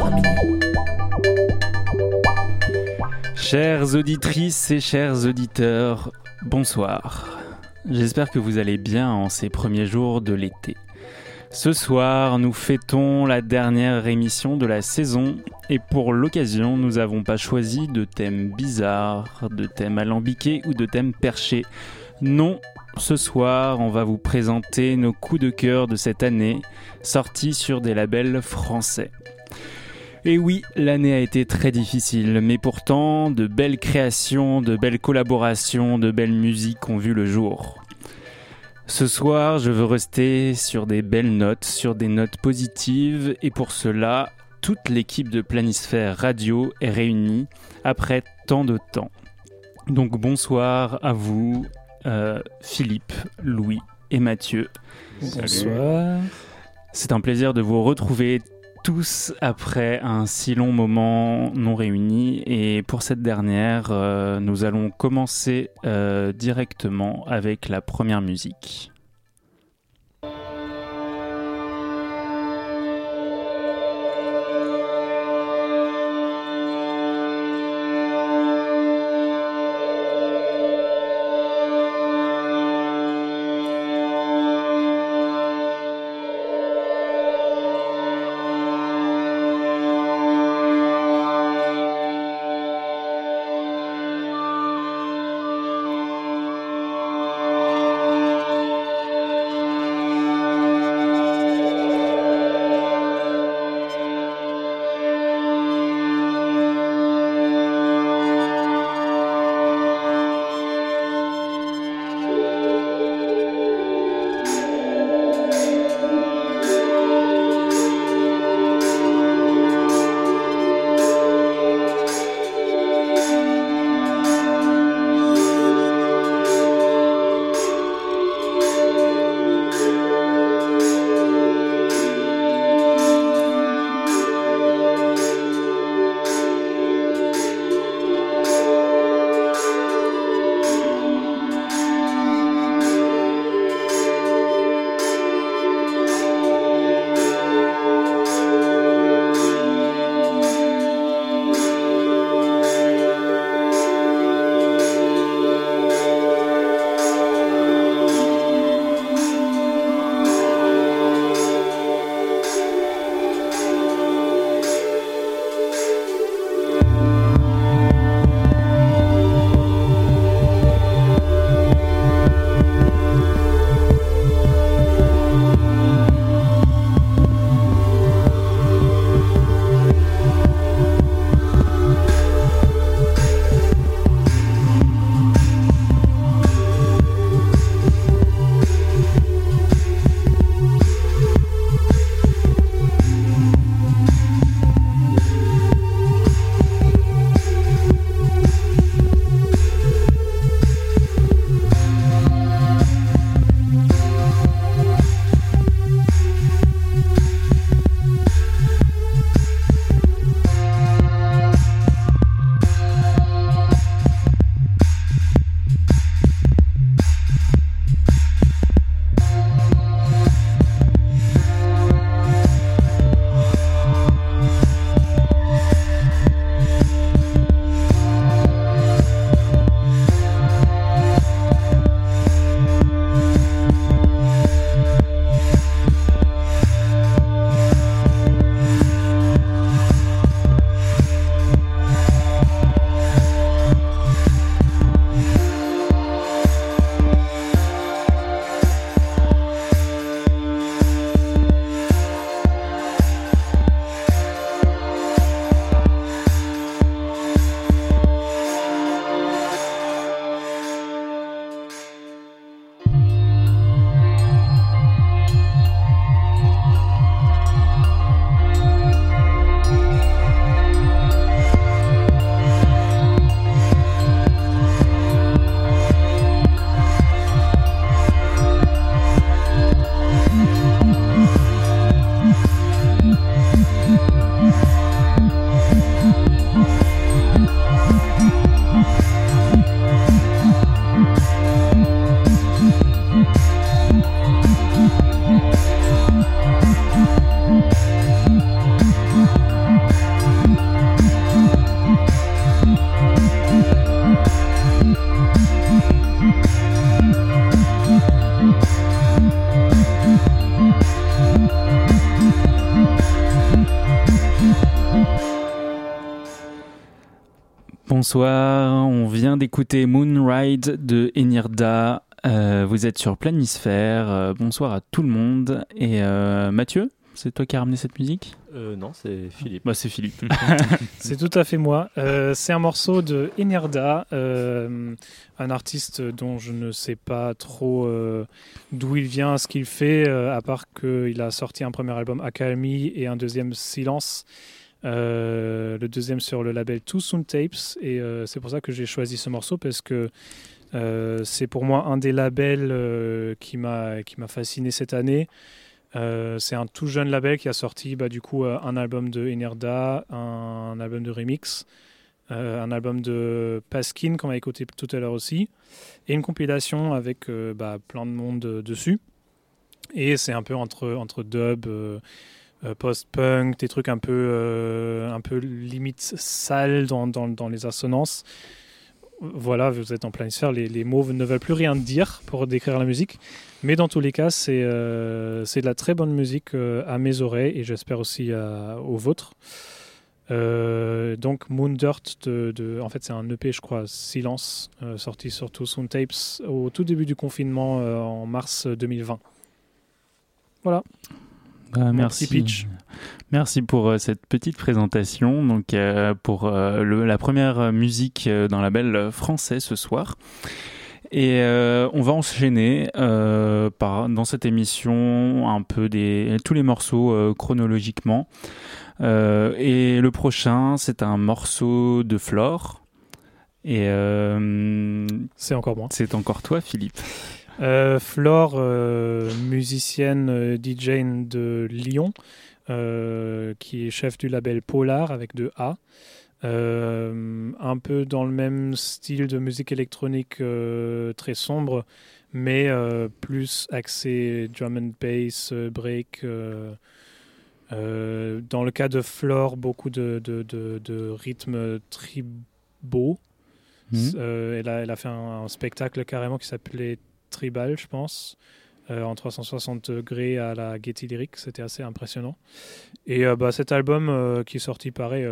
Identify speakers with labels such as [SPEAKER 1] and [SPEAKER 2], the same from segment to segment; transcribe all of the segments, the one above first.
[SPEAKER 1] 22h minuit.
[SPEAKER 2] Chères auditrices et chers auditeurs, bonsoir. J'espère que vous allez bien en ces premiers jours de l'été. Ce soir, nous fêtons la dernière émission de la saison et pour l'occasion, nous n'avons pas choisi de thème bizarre, de thème alambiqué ou de thème perché. Non, ce soir, on va vous présenter nos coups de cœur de cette année, sortis sur des labels français. Et oui, l'année a été très difficile, mais pourtant, de belles créations, de belles collaborations, de belles musiques ont vu le jour. Ce soir, je veux rester sur des belles notes, sur des notes positives, et pour cela, toute l'équipe de Planisphère Radio est réunie après tant de temps. Donc bonsoir à vous, euh, Philippe, Louis et Mathieu.
[SPEAKER 3] Bonsoir.
[SPEAKER 2] C'est un plaisir de vous retrouver tous après un si long moment non réunis. Et pour cette dernière, euh, nous allons commencer euh, directement avec la première musique. Bonsoir, on vient d'écouter Moonride de Enirda. Euh, vous êtes sur Planisphère. Euh, bonsoir à tout le monde. Et euh, Mathieu, c'est toi qui as ramené cette musique?
[SPEAKER 1] Non, c'est Philippe.
[SPEAKER 2] Bah, c'est Philippe.
[SPEAKER 3] c'est tout à fait moi. c'est un morceau de Enirda, un artiste dont je ne sais pas trop d'où il vient, ce qu'il fait, à part qu'il a sorti un premier album Academy et un deuxième Silence. Euh, le deuxième sur le label Too Soon Tapes. Et euh, c'est pour ça que j'ai choisi ce morceau parce que euh, c'est pour moi un des labels qui m'a fasciné cette année. c'est un tout jeune label qui a sorti bah, du coup un album de Enerda, un, album de remix, un album de Paskin qu'on va écouter tout à l'heure aussi, et une compilation avec bah, plein de monde dessus. Et c'est un peu entre, entre dub, post-punk, des trucs un peu, euh, un peu limite sales dans, dans, les assonances. Voilà, vous êtes en plein sphère, les, les, mots ne veulent plus rien dire pour décrire la musique. Mais dans tous les cas, c'est euh, de la très bonne musique à mes oreilles et j'espère aussi aux vôtres. donc Moon Dirt, de, de en fait c'est un EP je crois, Silence, sorti sur Two Soon Tapes au tout début du confinement en mars 2020. Voilà.
[SPEAKER 2] Bah, merci. Pitch. Merci pour euh, cette petite présentation. Donc, euh, pour euh, le, la première musique dans la belle français ce soir. Et on va enchaîner par, dans cette émission un peu des, tous les morceaux chronologiquement. et le prochain, c'est un morceau de Flore. Et
[SPEAKER 3] c'est encore moi.
[SPEAKER 2] C'est encore toi, Philippe.
[SPEAKER 3] Euh, Flore, euh, musicienne euh, DJ de Lyon, qui est chef du label Polar avec deux A. un peu dans le même style de musique électronique très sombre, mais plus axé drum and bass, break. dans le cas de Flore, beaucoup de, de, rythmes tribaux. Mmh. elle, a, elle, a, fait un spectacle carrément qui s'appelait tribal, je pense, euh, en 360 degrés à la Getty Lyric. C'était assez impressionnant. Et euh, bah, cet album euh, qui est sorti, pareil,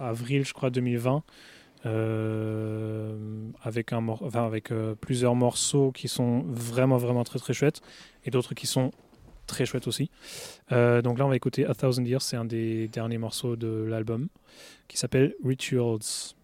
[SPEAKER 3] avril, je crois, 2020. avec, un enfin, avec plusieurs morceaux qui sont vraiment vraiment très très chouettes et d'autres qui sont très chouettes aussi. donc là on va écouter A Thousand Years, c'est un des derniers morceaux de l'album qui s'appelle Rituals.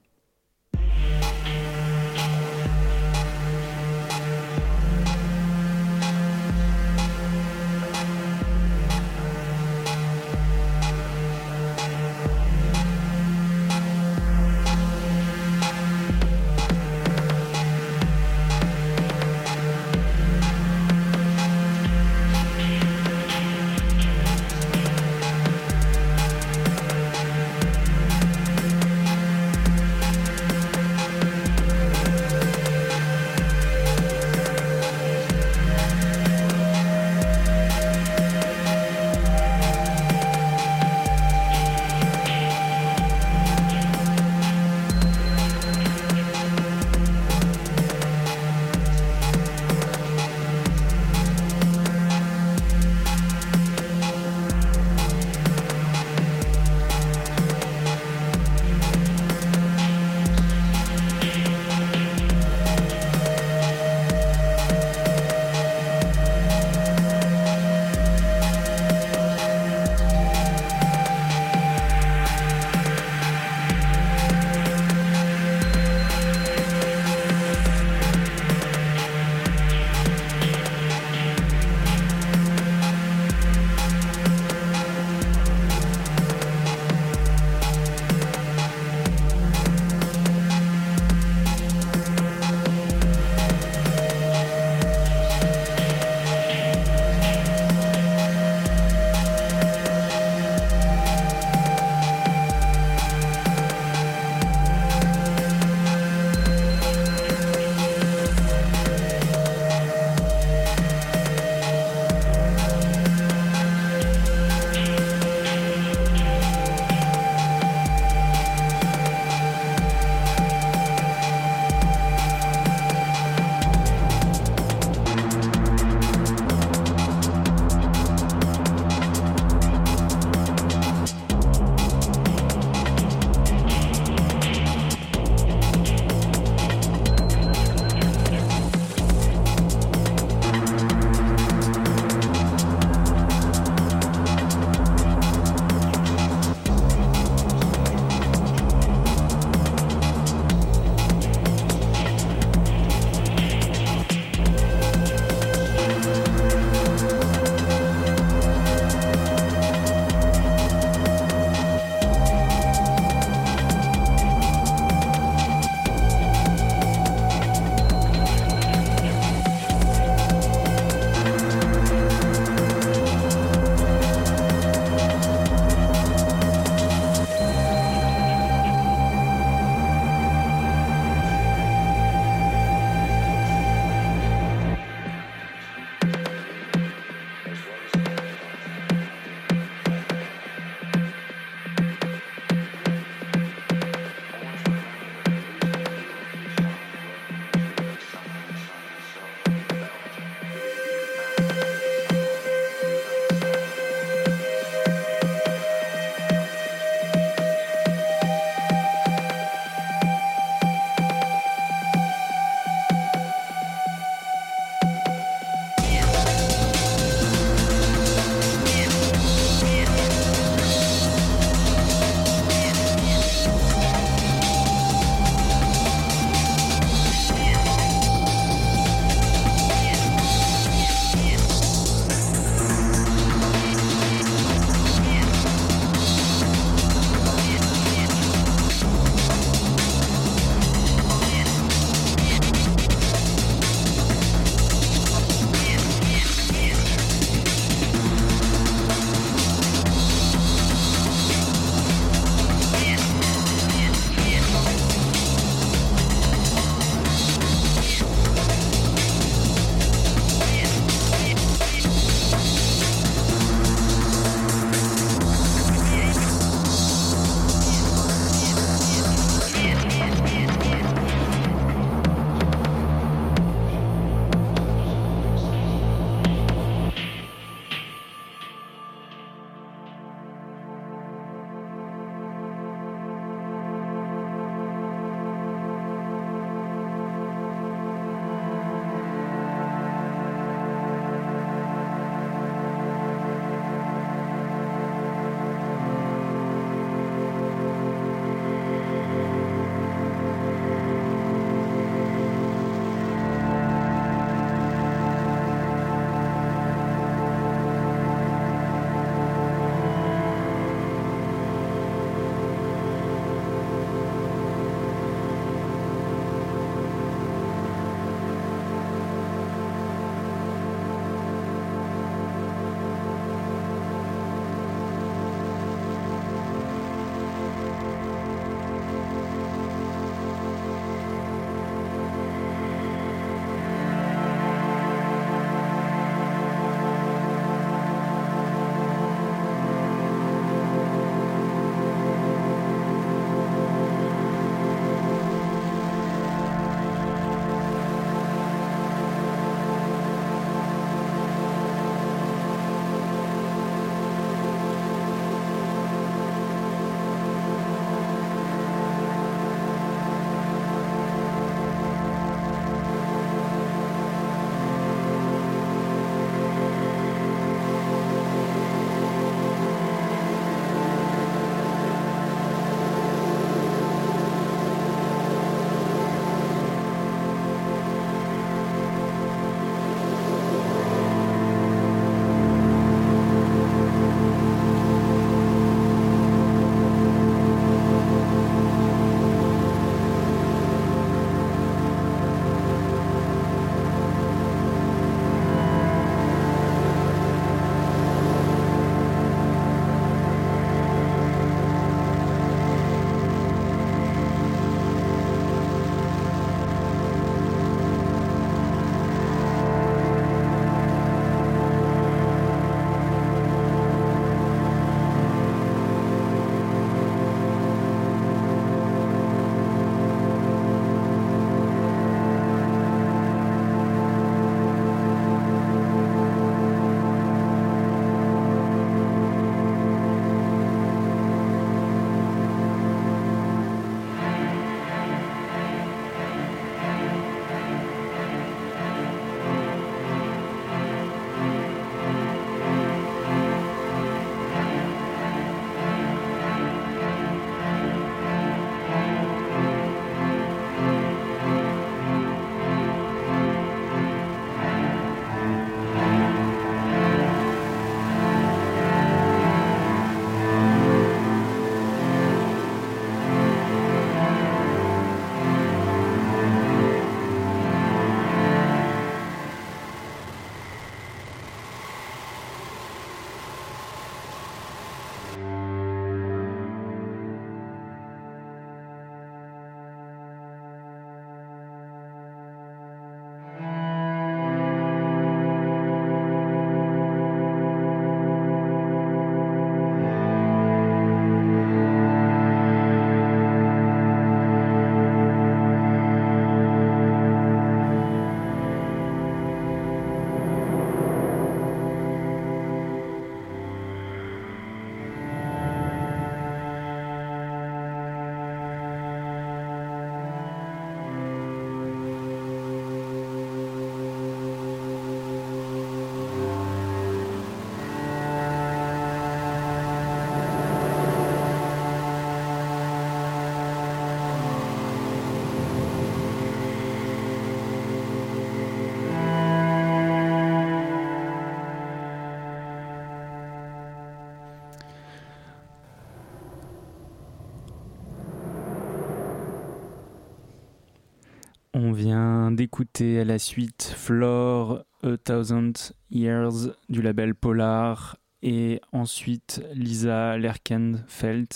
[SPEAKER 2] D'écouter à la suite Floor A Thousand Years du label Polar et ensuite Lisa Lerkenfeld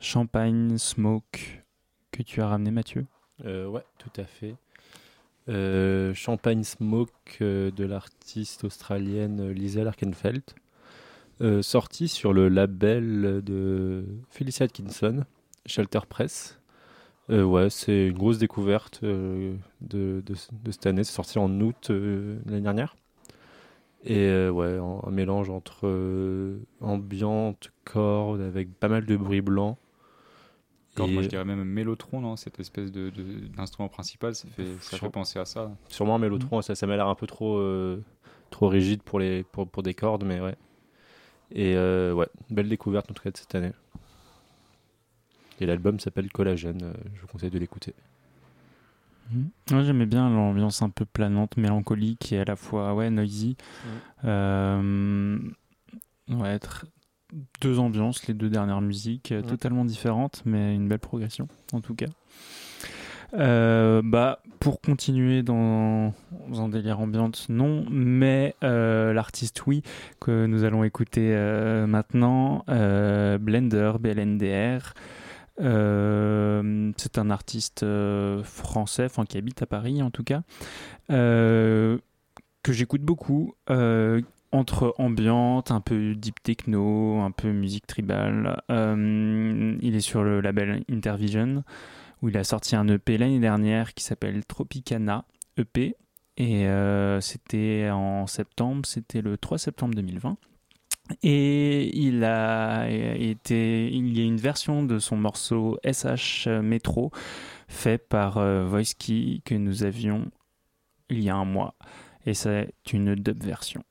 [SPEAKER 2] Champagne Smoke que tu as ramené Mathieu.
[SPEAKER 1] Euh, ouais, tout à fait. Euh, Champagne Smoke euh, de l'artiste australienne Lisa Lerkenfeld sorti sur le label de Felicia Atkinson, Shelter Press. Euh, ouais, c'est une grosse découverte euh, de, de, cette année. C'est sorti en août euh, l'année dernière. Et ouais, un, mélange entre ambiante, corde, avec pas mal de bruit blanc.
[SPEAKER 4] moi je dirais même mélotron, non cette espèce d'instrument de, principal, ça fait, ça fait penser à ça.
[SPEAKER 1] Sûrement un mélotron, mm. ça, ça m'a l'air un peu trop, trop rigide pour, les, pour, pour, des cordes, mais ouais. Et ouais, belle découverte en tout cas de cette année. Et l'album s'appelle Collagène. Euh, je vous conseille de l'écouter.
[SPEAKER 2] Moi, j'aimais bien l'ambiance un peu planante, mélancolique et à la fois ouais, noisy. Euh, ouais, deux ambiances, les deux dernières musiques, euh, totalement différentes, mais une belle progression en tout cas. bah, pour continuer dans, un délire ambiante, non, mais l'artiste, oui, que nous allons écouter maintenant, Blender, BLNDR. Euh, c'est un artiste euh, français, enfin qui habite à Paris en tout cas, euh, que j'écoute beaucoup. entre ambiante, un peu deep techno, un peu musique tribale. il est sur le label Intervision, où il a sorti un EP l'année dernière qui s'appelle Tropicana EP. Et c'était en septembre, c'était le 3 septembre 2020. Et il a été, il y a une version de son morceau SH Metro fait par euh, Voice que nous avions il y a un mois. Et c'est une dub version.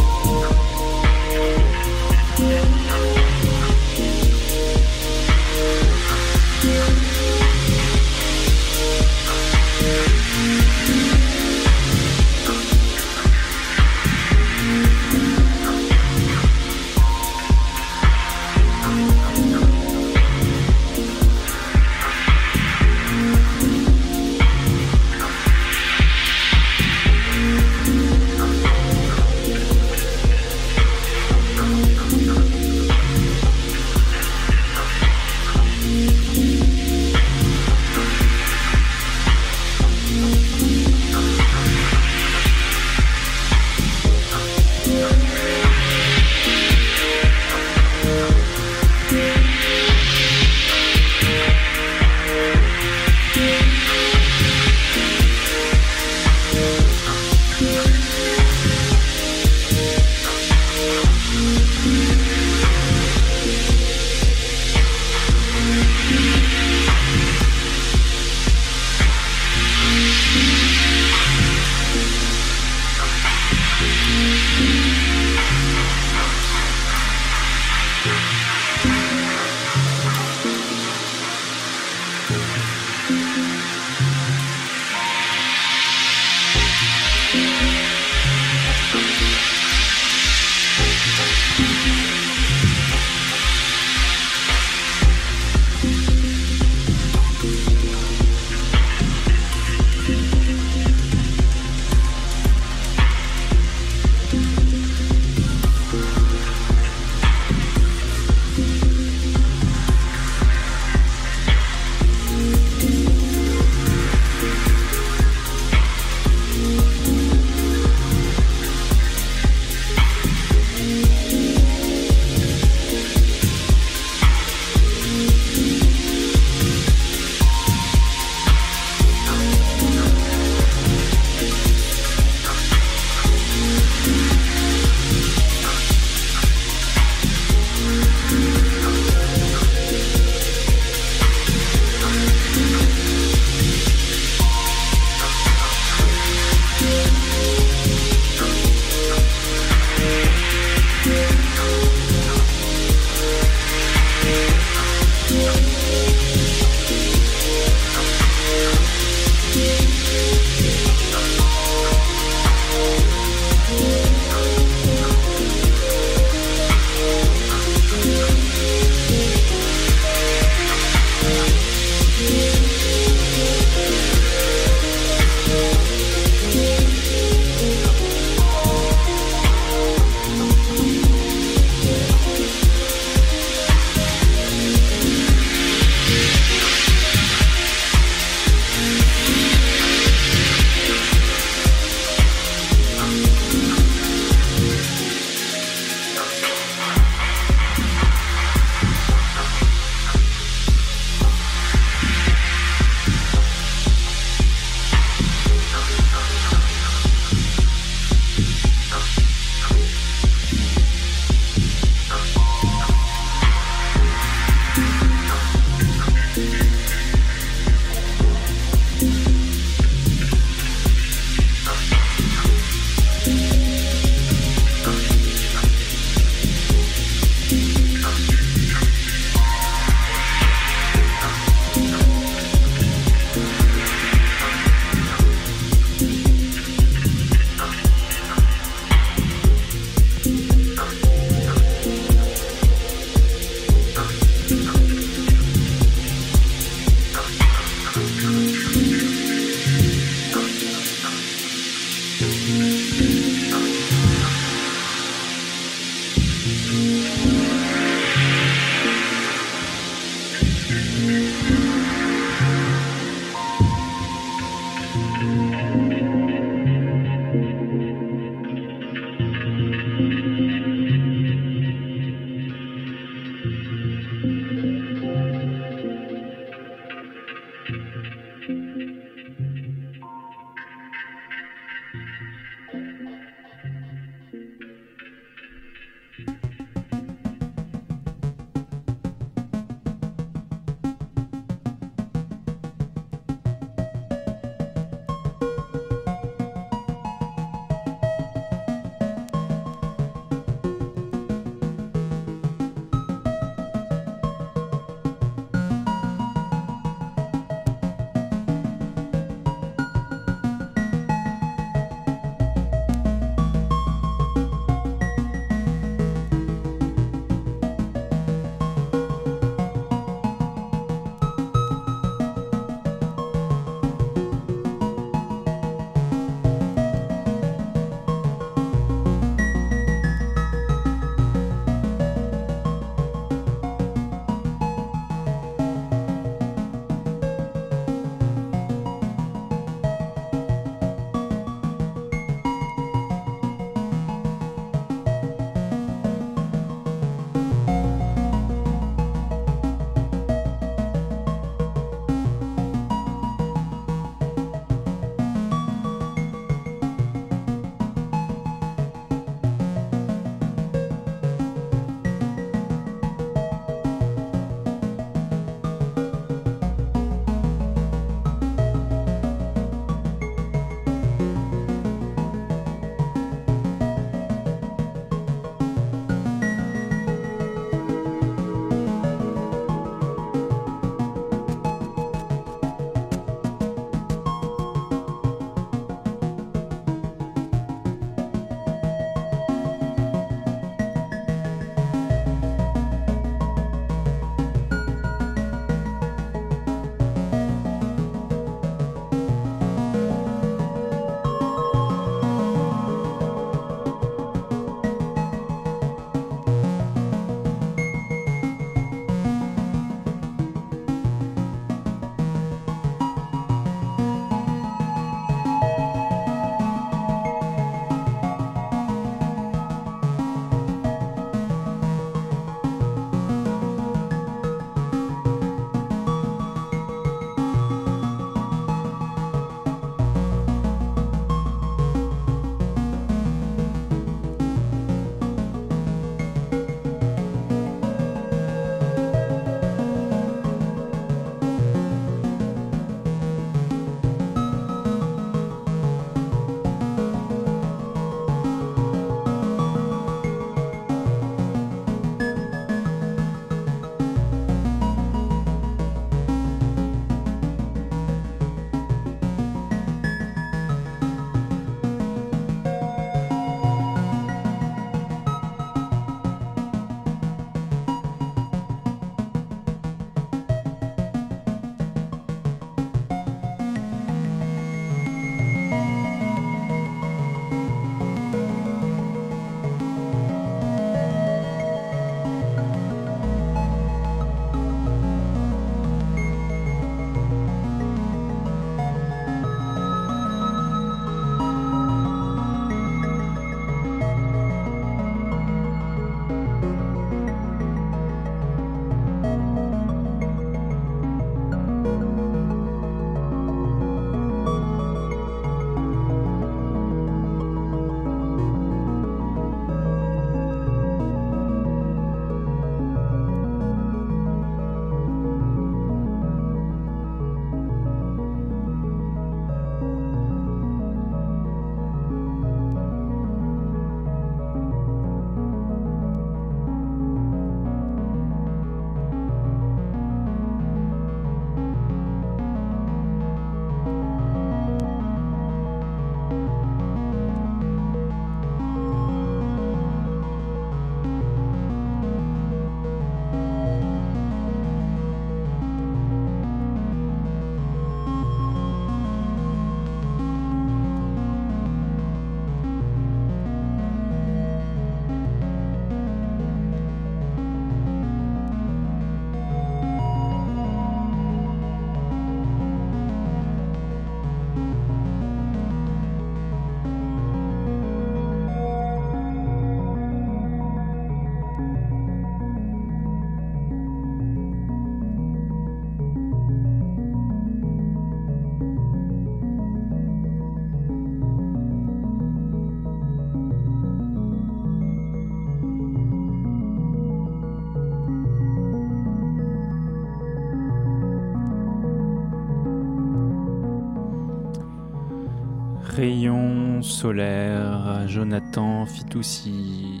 [SPEAKER 2] Rayon solaire, Jonathan Fitoussi.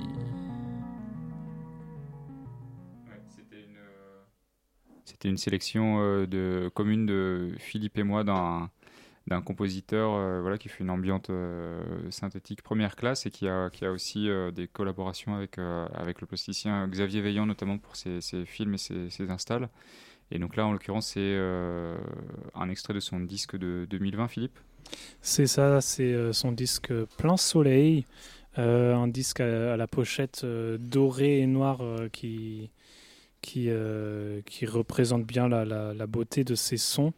[SPEAKER 4] C'était une sélection euh, de commune de Philippe et moi d'un compositeur euh, voilà, qui fait une ambiante euh, synthétique première classe et qui a, qui a aussi des collaborations avec, avec le plasticien Xavier Veillant, notamment pour ses, ses films et ses, ses, installs. Et donc là, en l'occurrence, c'est un extrait de son disque de 2020, Philippe
[SPEAKER 3] C'est ça, c'est son disque Plein Soleil, un disque à, à la pochette dorée et noire qui qui, euh, qui représente bien la, la, beauté de ces sons.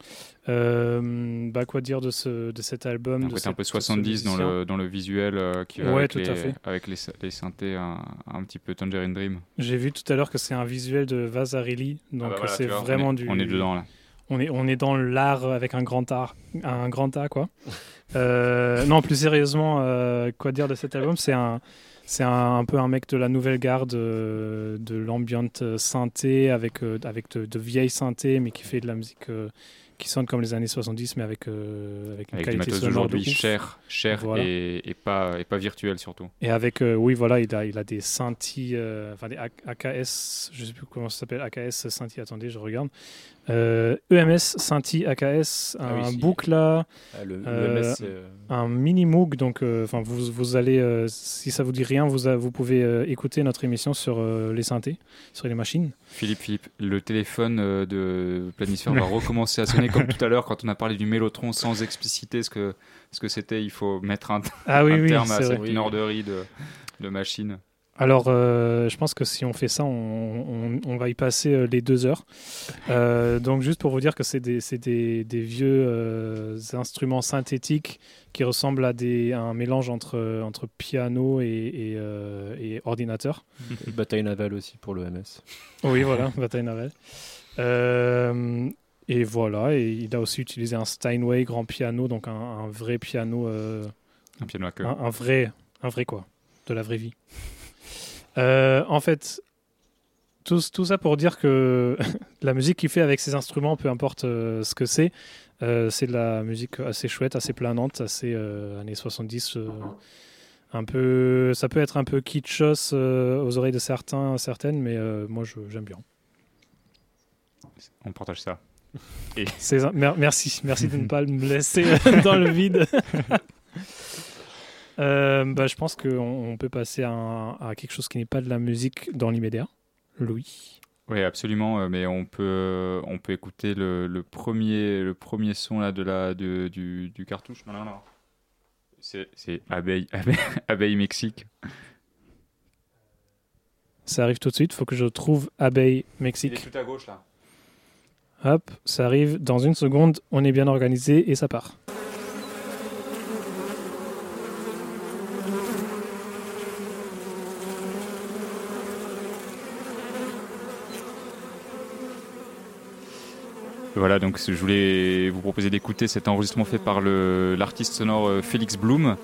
[SPEAKER 3] Euh, bah, quoi dire de, ce, de cet album
[SPEAKER 4] C'est un peu 70 dans le, dans le visuel euh, qui va avec, les, avec les, les, synthés un, petit peu Tangerine Dream.
[SPEAKER 3] J'ai vu tout à l'heure que c'est un visuel de Vasarely, donc ah bah c'est vraiment du...
[SPEAKER 4] On est dedans là.
[SPEAKER 3] On est, dans l'art avec un grand art, un grand A quoi. non, plus sérieusement, quoi dire de cet album? C'est un un, peu un mec de la nouvelle garde, euh, de l'ambiance synthé, avec, euh, avec de, vieilles synthés, mais qui fait de la musique euh, qui sonne comme les années 70, mais avec, avec une avec qualité sonore
[SPEAKER 4] d'aujourd'hui cher, cher et, et, pas, et pas virtuel surtout.
[SPEAKER 3] Et avec, oui, voilà, il a, il a des synthés, enfin des AKS, je sais plus comment ça s'appelle, AKS synthés, attendez, je regarde. EMS, e Synthi, AKS, ah un boucle là, ah, le, euh, euh, un mini Moog. Donc, euh, enfin, vous, vous allez, si ça vous dit rien, vous, vous pouvez écouter notre émission sur les synthés, sur les machines.
[SPEAKER 4] Philippe, Philippe, le téléphone de Planisphère va recommencer à sonner comme tout à l'heure quand on a parlé du Mélotron sans expliciter ce que ce que c'était. Il faut mettre un,
[SPEAKER 3] ah, oui,
[SPEAKER 4] terme à cette minorderie de, de machines.
[SPEAKER 3] Alors, euh, je pense que si on fait ça, on, va y passer euh, les deux heures. Euh, donc, juste pour vous dire que c'est des, vieux instruments synthétiques qui ressemblent à, des, un mélange entre, entre piano et, ordinateur.
[SPEAKER 1] bataille navale aussi pour l'OMS.
[SPEAKER 3] Oui, voilà, bataille navale. et voilà, et il a aussi utilisé un Steinway grand piano, donc un, vrai piano.
[SPEAKER 4] un piano à queue.
[SPEAKER 3] un vrai, un vrai quoi, de la vraie vie. Euh, en fait, tout, tout, ça pour dire que la musique qu'il fait avec ses instruments, peu importe euh, ce que c'est, euh, c'est de la musique assez chouette, assez planante, assez années 70. un peu, ça peut être un peu kitschos aux oreilles de certains, certaines, mais moi j'aime bien.
[SPEAKER 4] On partage ça.
[SPEAKER 3] Et... merci, merci de ne pas me laisser dans le vide. Euh, bah, je pense qu'on peut passer à, quelque chose qui n'est pas de la musique dans l'immédiat. Louis
[SPEAKER 4] Oui, absolument. Euh, mais on peut, on peut écouter le, premier, le premier son là, de la, de, du, du cartouche. Non, non, non. C'est abeille, abeille, abeille, Mexique.
[SPEAKER 3] Ça arrive tout de suite. Il faut que je trouve abeille Mexique.
[SPEAKER 4] Il est tout à gauche là.
[SPEAKER 3] Hop, ça arrive dans une seconde. On est bien organisé et ça part.
[SPEAKER 4] Voilà, donc je voulais vous proposer d'écouter cet enregistrement fait par l'artiste sonore euh, Félix Blum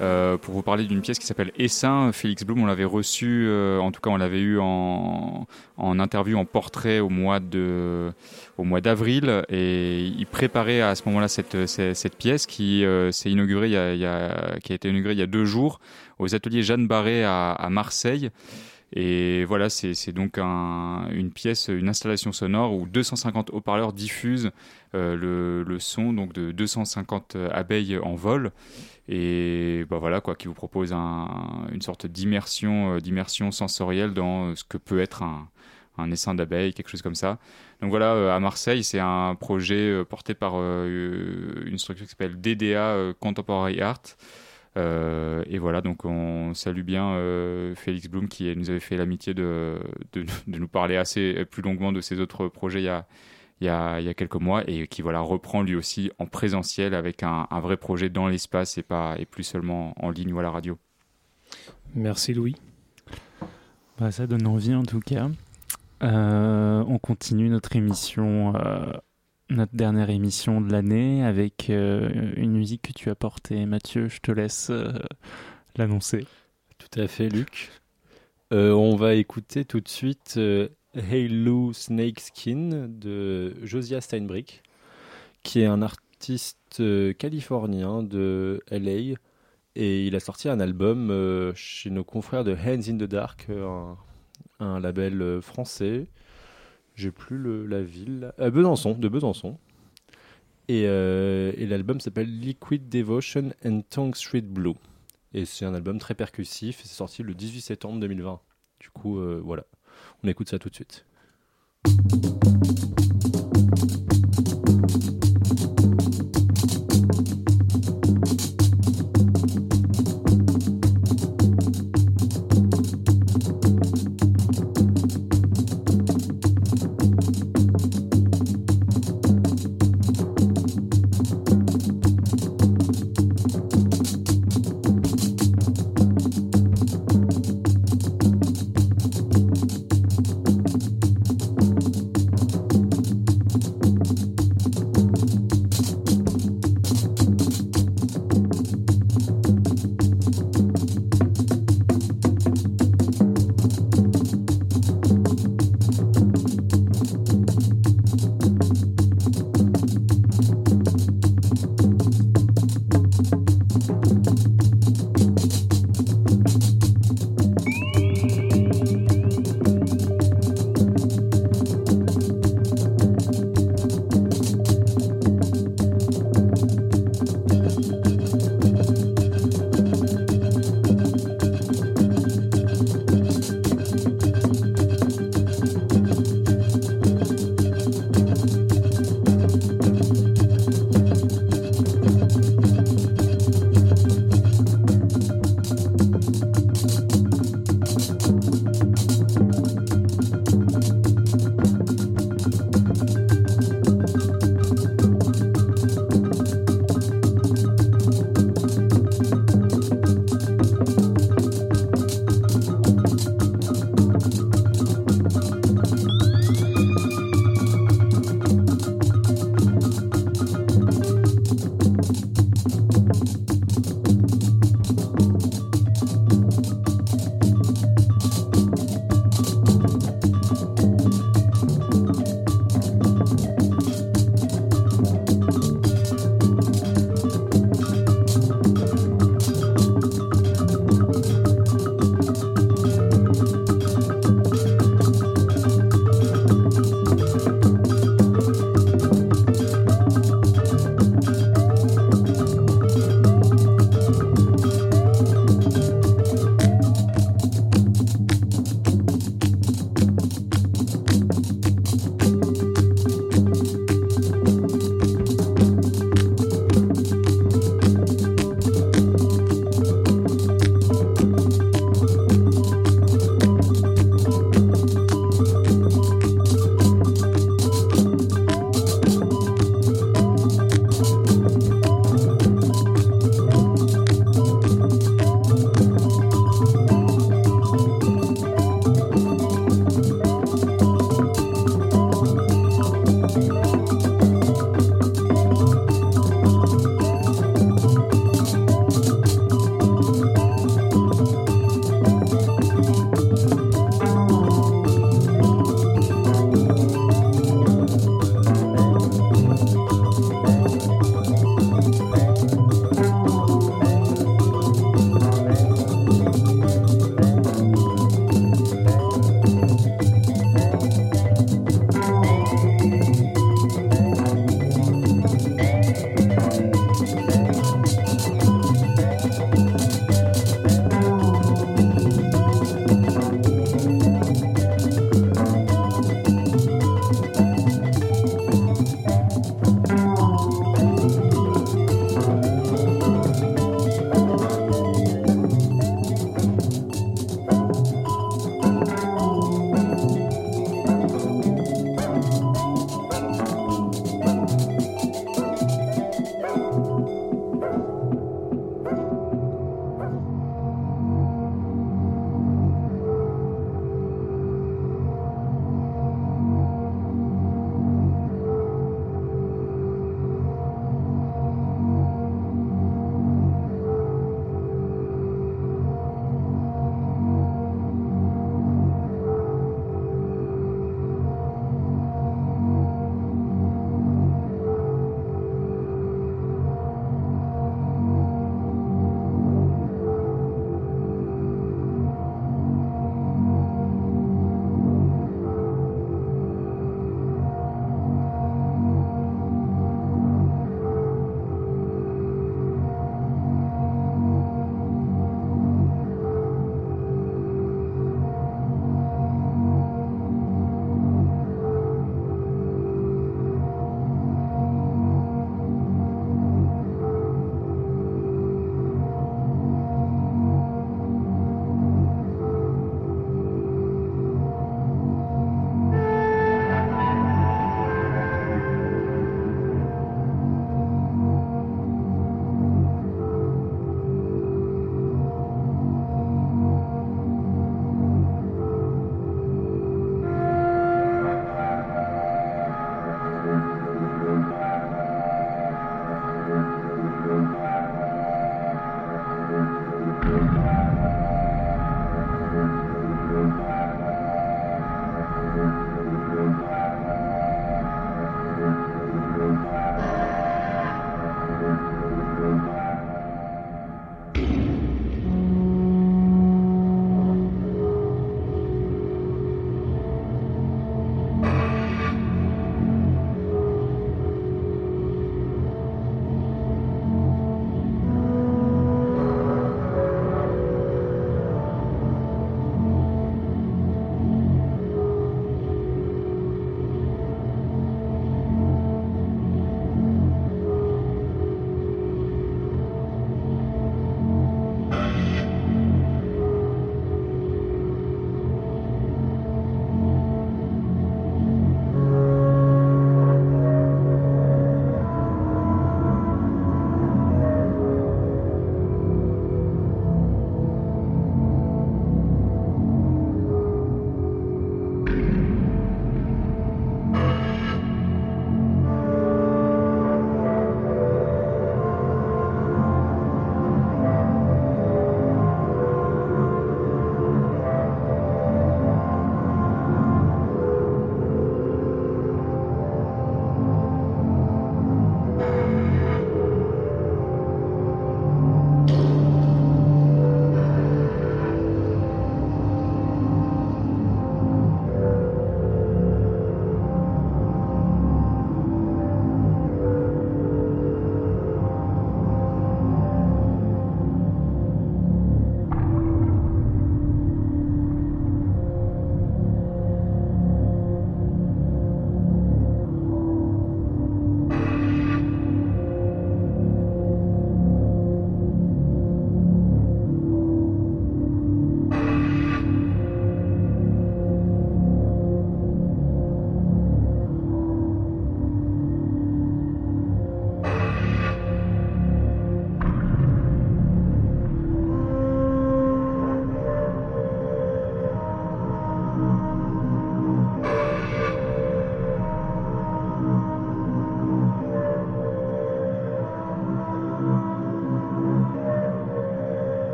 [SPEAKER 4] euh, pour vous parler d'une pièce qui s'appelle Essain. Félix Blum, on l'avait reçu, euh, en tout cas on l'avait eu en, interview, en portrait au mois de au mois d'avril et il préparait à ce moment-là cette, cette, pièce qui s'est inaugurée il y a, qui a été inaugurée il y a deux jours aux ateliers Jeanne Barré à, à Marseille. Et voilà, c'est donc une pièce, une installation sonore où 250 haut-parleurs diffusent euh, le, son donc de 250 abeilles en vol. Et bah voilà quoi, qui vous propose une sorte d'immersion, euh, d'immersion sensorielle dans ce que peut être un, un essaim d'abeilles, quelque chose comme ça. Donc voilà, euh, à Marseille, c'est un projet porté par une structure qui s'appelle DDA Contemporary Art. Euh, et voilà, donc on salue bien euh, Félix Blum qui nous avait fait l'amitié de, de, nous parler assez plus longuement de ses autres projets il y a, il y a, il y a quelques mois et qui voilà reprend lui aussi en présentiel avec un, un vrai projet dans l'espace et pas et plus seulement en ligne ou à la radio.
[SPEAKER 3] Merci Louis.
[SPEAKER 2] Bah, ça donne envie en tout cas. Euh, on continue notre émission notre dernière émission de l'année avec euh, une musique que tu as portée. Mathieu, je te laisse euh, l'annoncer.
[SPEAKER 1] Tout à fait, Luc. Euh, on va écouter tout de suite Halo Snakeskin de Josiah Steinbrick, qui est un, artiste californien de LA et il a sorti un album chez nos confrères de Hands in the Dark, un, label français. J'ai plus le- la ville. Euh, Besançon, de Besançon. Et, euh, et l'album s'appelle Liquid Devotion and Tongue Street Blue. Et c'est un album très percussif. C'est sorti le 18 septembre 2020. Du coup, euh, voilà. On écoute ça tout de suite.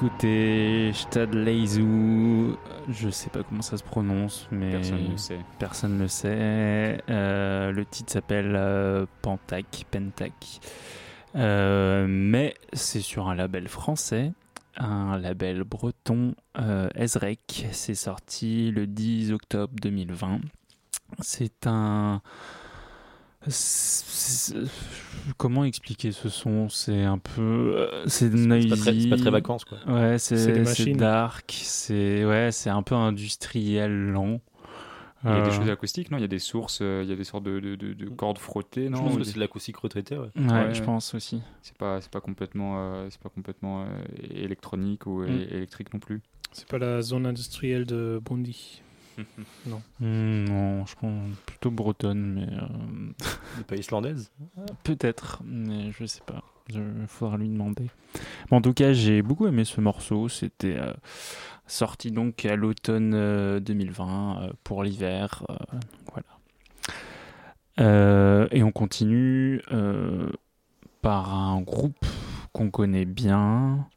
[SPEAKER 2] Vient d'écouter Stadleizu. Je sais pas comment ça se prononce, mais
[SPEAKER 4] Personne ne sait.
[SPEAKER 2] personne ne sait. Euh, le titre s'appelle euh, Pentac, Pentac. Euh, mais c'est sur un label français, un label breton, Ezrek. C'est sorti le 10 octobre 2020. C'est un. Comment expliquer ce son? C'est un peu. euh, C'est noisy.
[SPEAKER 1] c'est pas très vacances, quoi.
[SPEAKER 2] Ouais,
[SPEAKER 3] C'est
[SPEAKER 2] dark, c'est ouais, c'est un peu industriel lent.
[SPEAKER 4] Il y a des
[SPEAKER 2] Euh,
[SPEAKER 4] choses acoustiques, non? Il y a des sources, euh, il y a des sortes de, de- de- de cordes frottées,
[SPEAKER 1] Je
[SPEAKER 4] non?
[SPEAKER 1] pense
[SPEAKER 4] Ou
[SPEAKER 1] que c'est de l'acoustique retraité, ouais.
[SPEAKER 2] Ouais,
[SPEAKER 4] Ouais.
[SPEAKER 2] je pense aussi.
[SPEAKER 4] C'est pas, c'est pas complètement, euh, c'est pas complètement euh, électronique ou
[SPEAKER 2] Mm.
[SPEAKER 4] électrique non plus.
[SPEAKER 3] C'est pas la zone industrielle de Bondy.
[SPEAKER 2] Hmm, non, je pense plutôt bretonne, mais euh,
[SPEAKER 1] pas islandaise
[SPEAKER 2] peut-être, mais je sais pas. Il faudra lui demander. Bon, en tout cas, j'ai beaucoup aimé ce morceau. C'était euh, sorti donc à l'automne euh, 2020 euh, pour l'hiver. euh, voilà. Euh, et on continue euh, par un groupe qu'on connaît bien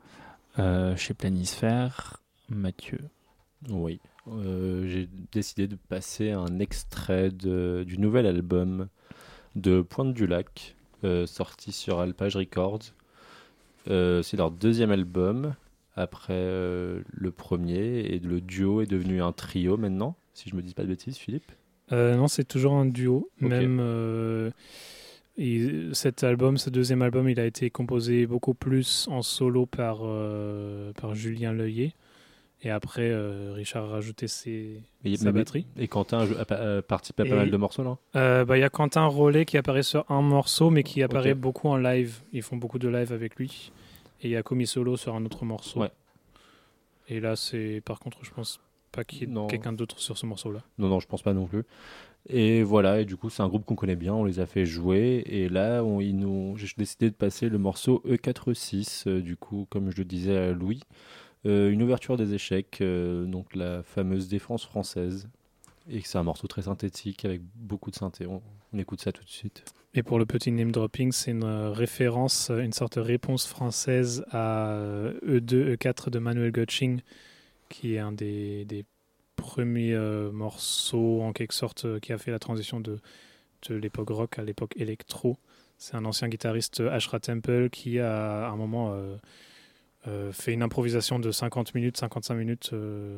[SPEAKER 2] euh, chez Planisphère, Mathieu.
[SPEAKER 1] Oui. Euh, J'ai décidé de passer un extrait de- du nouvel album de Pointe du Lac, euh, sorti sur Alpage Records. Euh, c'est leur deuxième album, après euh, le premier, et le duo est devenu un trio maintenant, si je me dis pas de bêtises, Philippe?
[SPEAKER 3] Non, c'est toujours un duo. Même et cet album, ce deuxième album, il a été composé beaucoup plus en solo par, euh, par Julien Leuillet. Et après, euh, Richard a rajouté ses,
[SPEAKER 1] Et,
[SPEAKER 3] sa
[SPEAKER 1] mais-
[SPEAKER 3] batterie.
[SPEAKER 1] Et Quentin a, jou- a pa- a participé à pas mal de morceaux, là
[SPEAKER 3] Euh, bah, Il y a Quentin Rollet qui apparaît sur un morceau, mais qui apparaît beaucoup en live. Ils font beaucoup de live avec lui. Et il y a Comi Solo sur un autre morceau.
[SPEAKER 1] Ouais.
[SPEAKER 3] Et là, c'est par contre, je pense pas qu'il y ait quelqu'un d'autre sur ce morceau-là.
[SPEAKER 1] Non, non, je pense pas non plus. Et voilà, et du coup, c'est un groupe qu'on connaît bien, on les a fait jouer. Et là, on, ils nous, j'ai décidé de passer le morceau E46, euh, du coup, comme je le disais à Louis. Euh, une ouverture des échecs, euh, donc la fameuse défense française. Et c'est un morceau très synthétique avec beaucoup de synthé. On, écoute ça tout de suite.
[SPEAKER 3] Et pour le petit name dropping, c'est une euh, référence, euh, une sorte de réponse française à euh, E2, E4 de Manuel Göttsching, qui est un des, premiers euh, morceaux, en quelque sorte, euh, qui a fait la transition de, de l'époque rock à l'époque électro. C'est un ancien guitariste euh, Ashra Temple qui a un moment euh, euh, fait une improvisation de 50 minutes, 55 minutes, euh,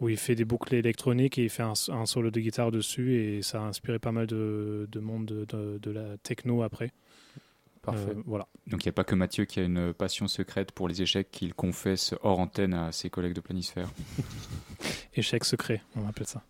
[SPEAKER 3] où il fait des boucles électroniques et il fait un, un solo de guitare dessus et ça a inspiré pas mal de, de monde de, de- de la techno après.
[SPEAKER 1] Parfait.
[SPEAKER 3] Euh, voilà.
[SPEAKER 4] Donc il n'y a pas que Mathieu qui a une passion secrète pour les échecs qu'il confesse hors antenne à ses collègues de Planisphère.
[SPEAKER 3] Échec secret, on appelle ça.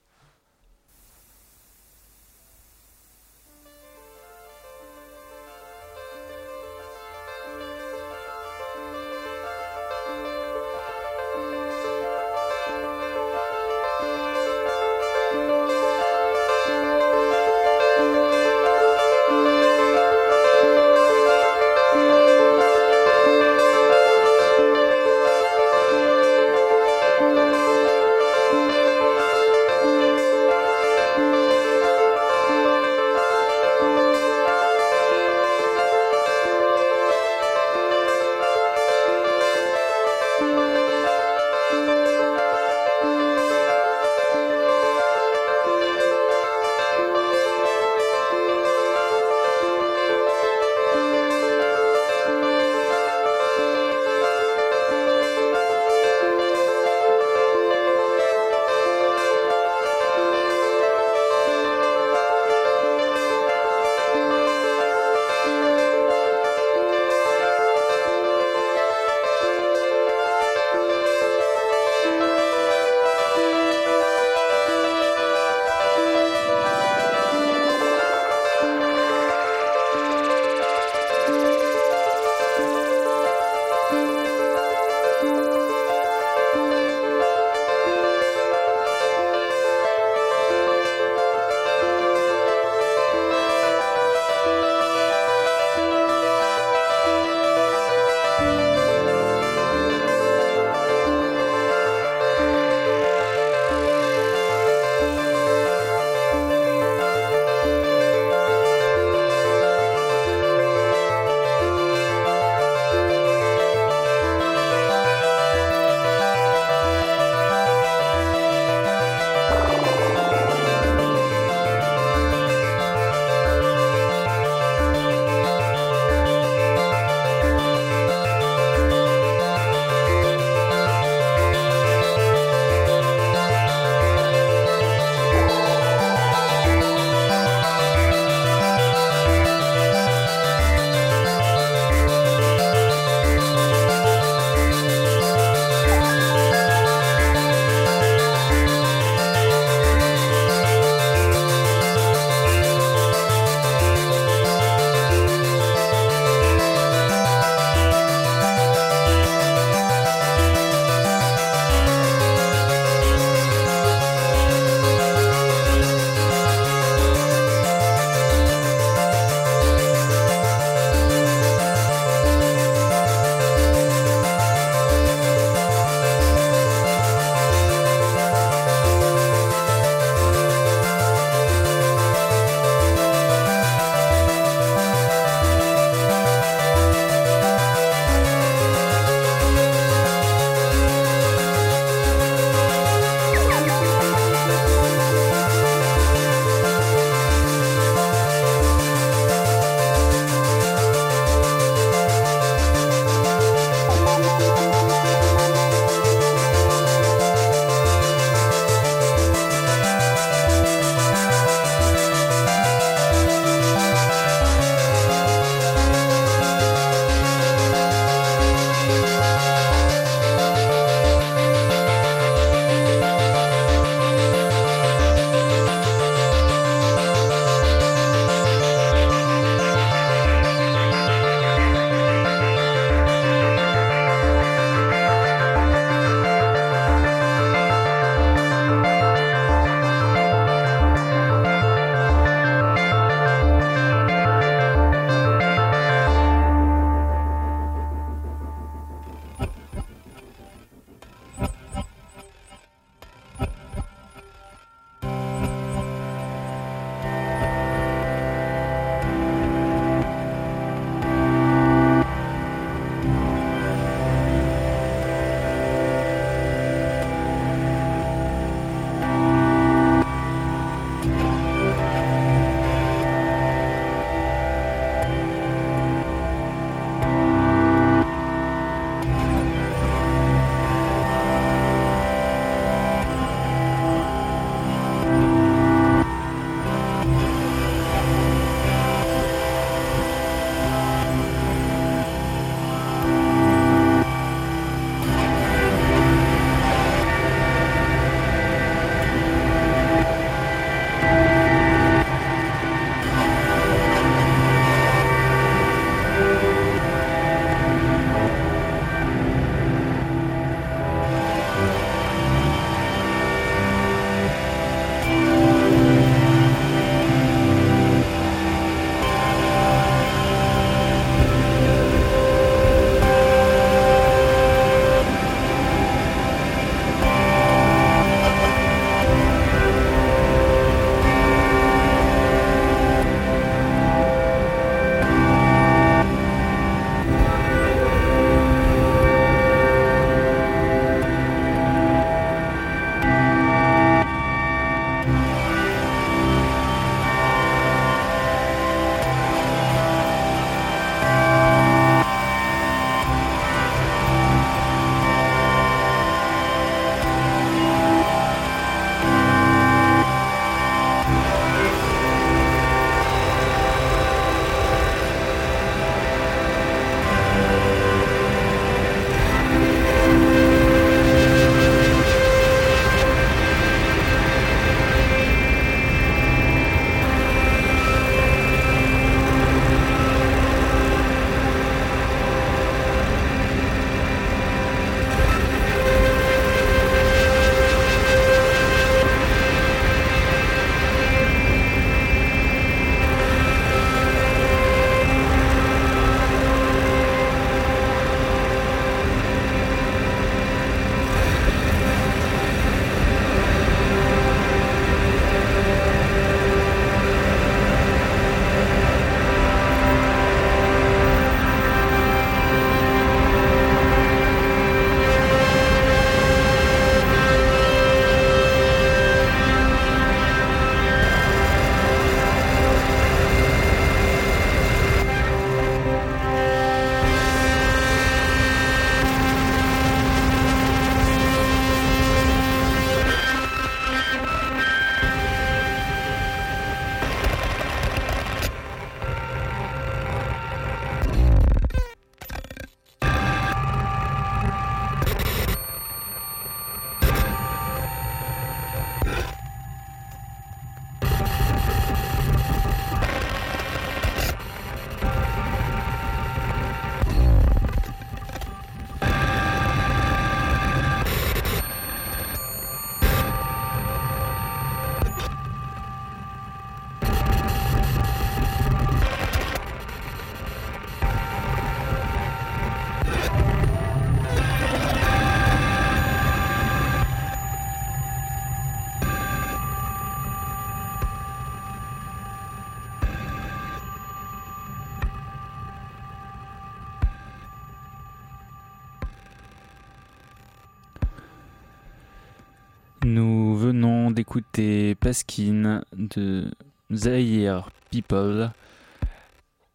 [SPEAKER 2] D'écouter Paskin de Zaire People.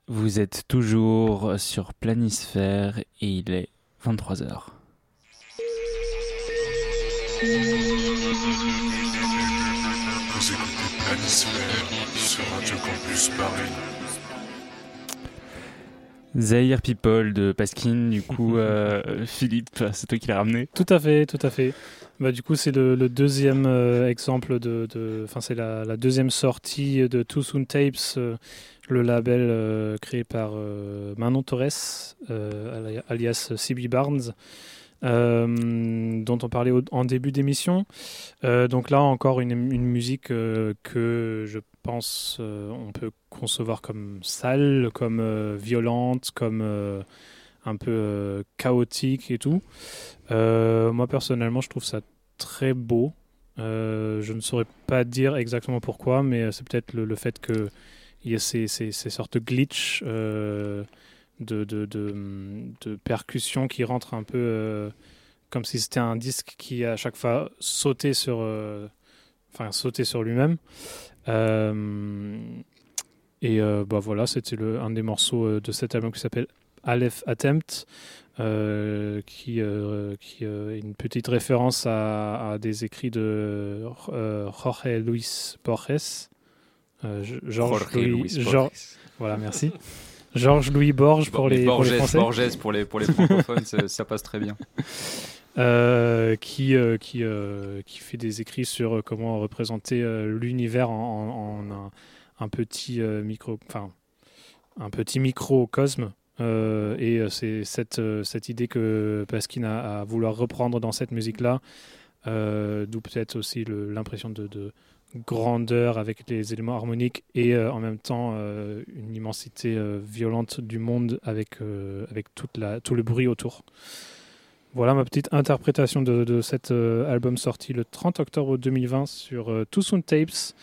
[SPEAKER 2] Vous êtes toujours sur Planisphère et il est 23h.
[SPEAKER 5] Vous écoutez Planisphère sur Radio Paris.
[SPEAKER 2] Zaire People de Paskin, du coup, euh, Philippe, c'est toi qui l'as ramené
[SPEAKER 3] Tout à fait, tout à fait. Bah, du coup, c'est le, le deuxième euh, exemple de. Enfin, c'est la, la deuxième sortie de Too Soon Tapes, euh, le label créé par Manon Torres, ali- alias CB Barnes, dont on parlait en début d'émission. Euh, donc là, encore une, musique euh, que je pense euh, on peut concevoir comme sale, comme euh, violente, comme euh, un peu euh, chaotique et tout. Euh, moi personnellement, je trouve ça très beau. Euh, je ne saurais pas dire exactement pourquoi, mais euh, c'est peut-être le, le fait que il y a ces, sortes de glitch euh, de, de, de, de percussions qui rentrent un peu euh, comme si c'était un disque qui à chaque fois sautait sur, euh, enfin sautait sur lui-même. Euh, et bah voilà, c'était un des morceaux de cet album qui s'appelle Aleph Attempt, euh, qui, euh, qui euh, est une petite référence à, à des écrits de Jorge Luis Borges.
[SPEAKER 4] Jorge Luis Borges.
[SPEAKER 3] voilà, merci. Georges Louis Borges pour les, pour les
[SPEAKER 4] Borges,
[SPEAKER 3] Français.
[SPEAKER 4] Borges pour les, pour les francophones, ça, passe très bien.
[SPEAKER 3] euh, qui, euh, qui, euh, qui fait des écrits sur comment représenter l'univers en, en- en un, un petit micro, enfin un petit microcosme. Et c'est cette, cette idée que Paskin a, a vouloir reprendre dans cette musique-là, d'où peut-être aussi l'impression de, de grandeur avec les éléments harmoniques et euh, en même temps euh, une immensité euh, violente du monde avec, avec toute la, tout le bruit autour. Voilà ma petite interprétation de, de cet album sorti le 30 octobre 2020 sur Too Soon Tapes.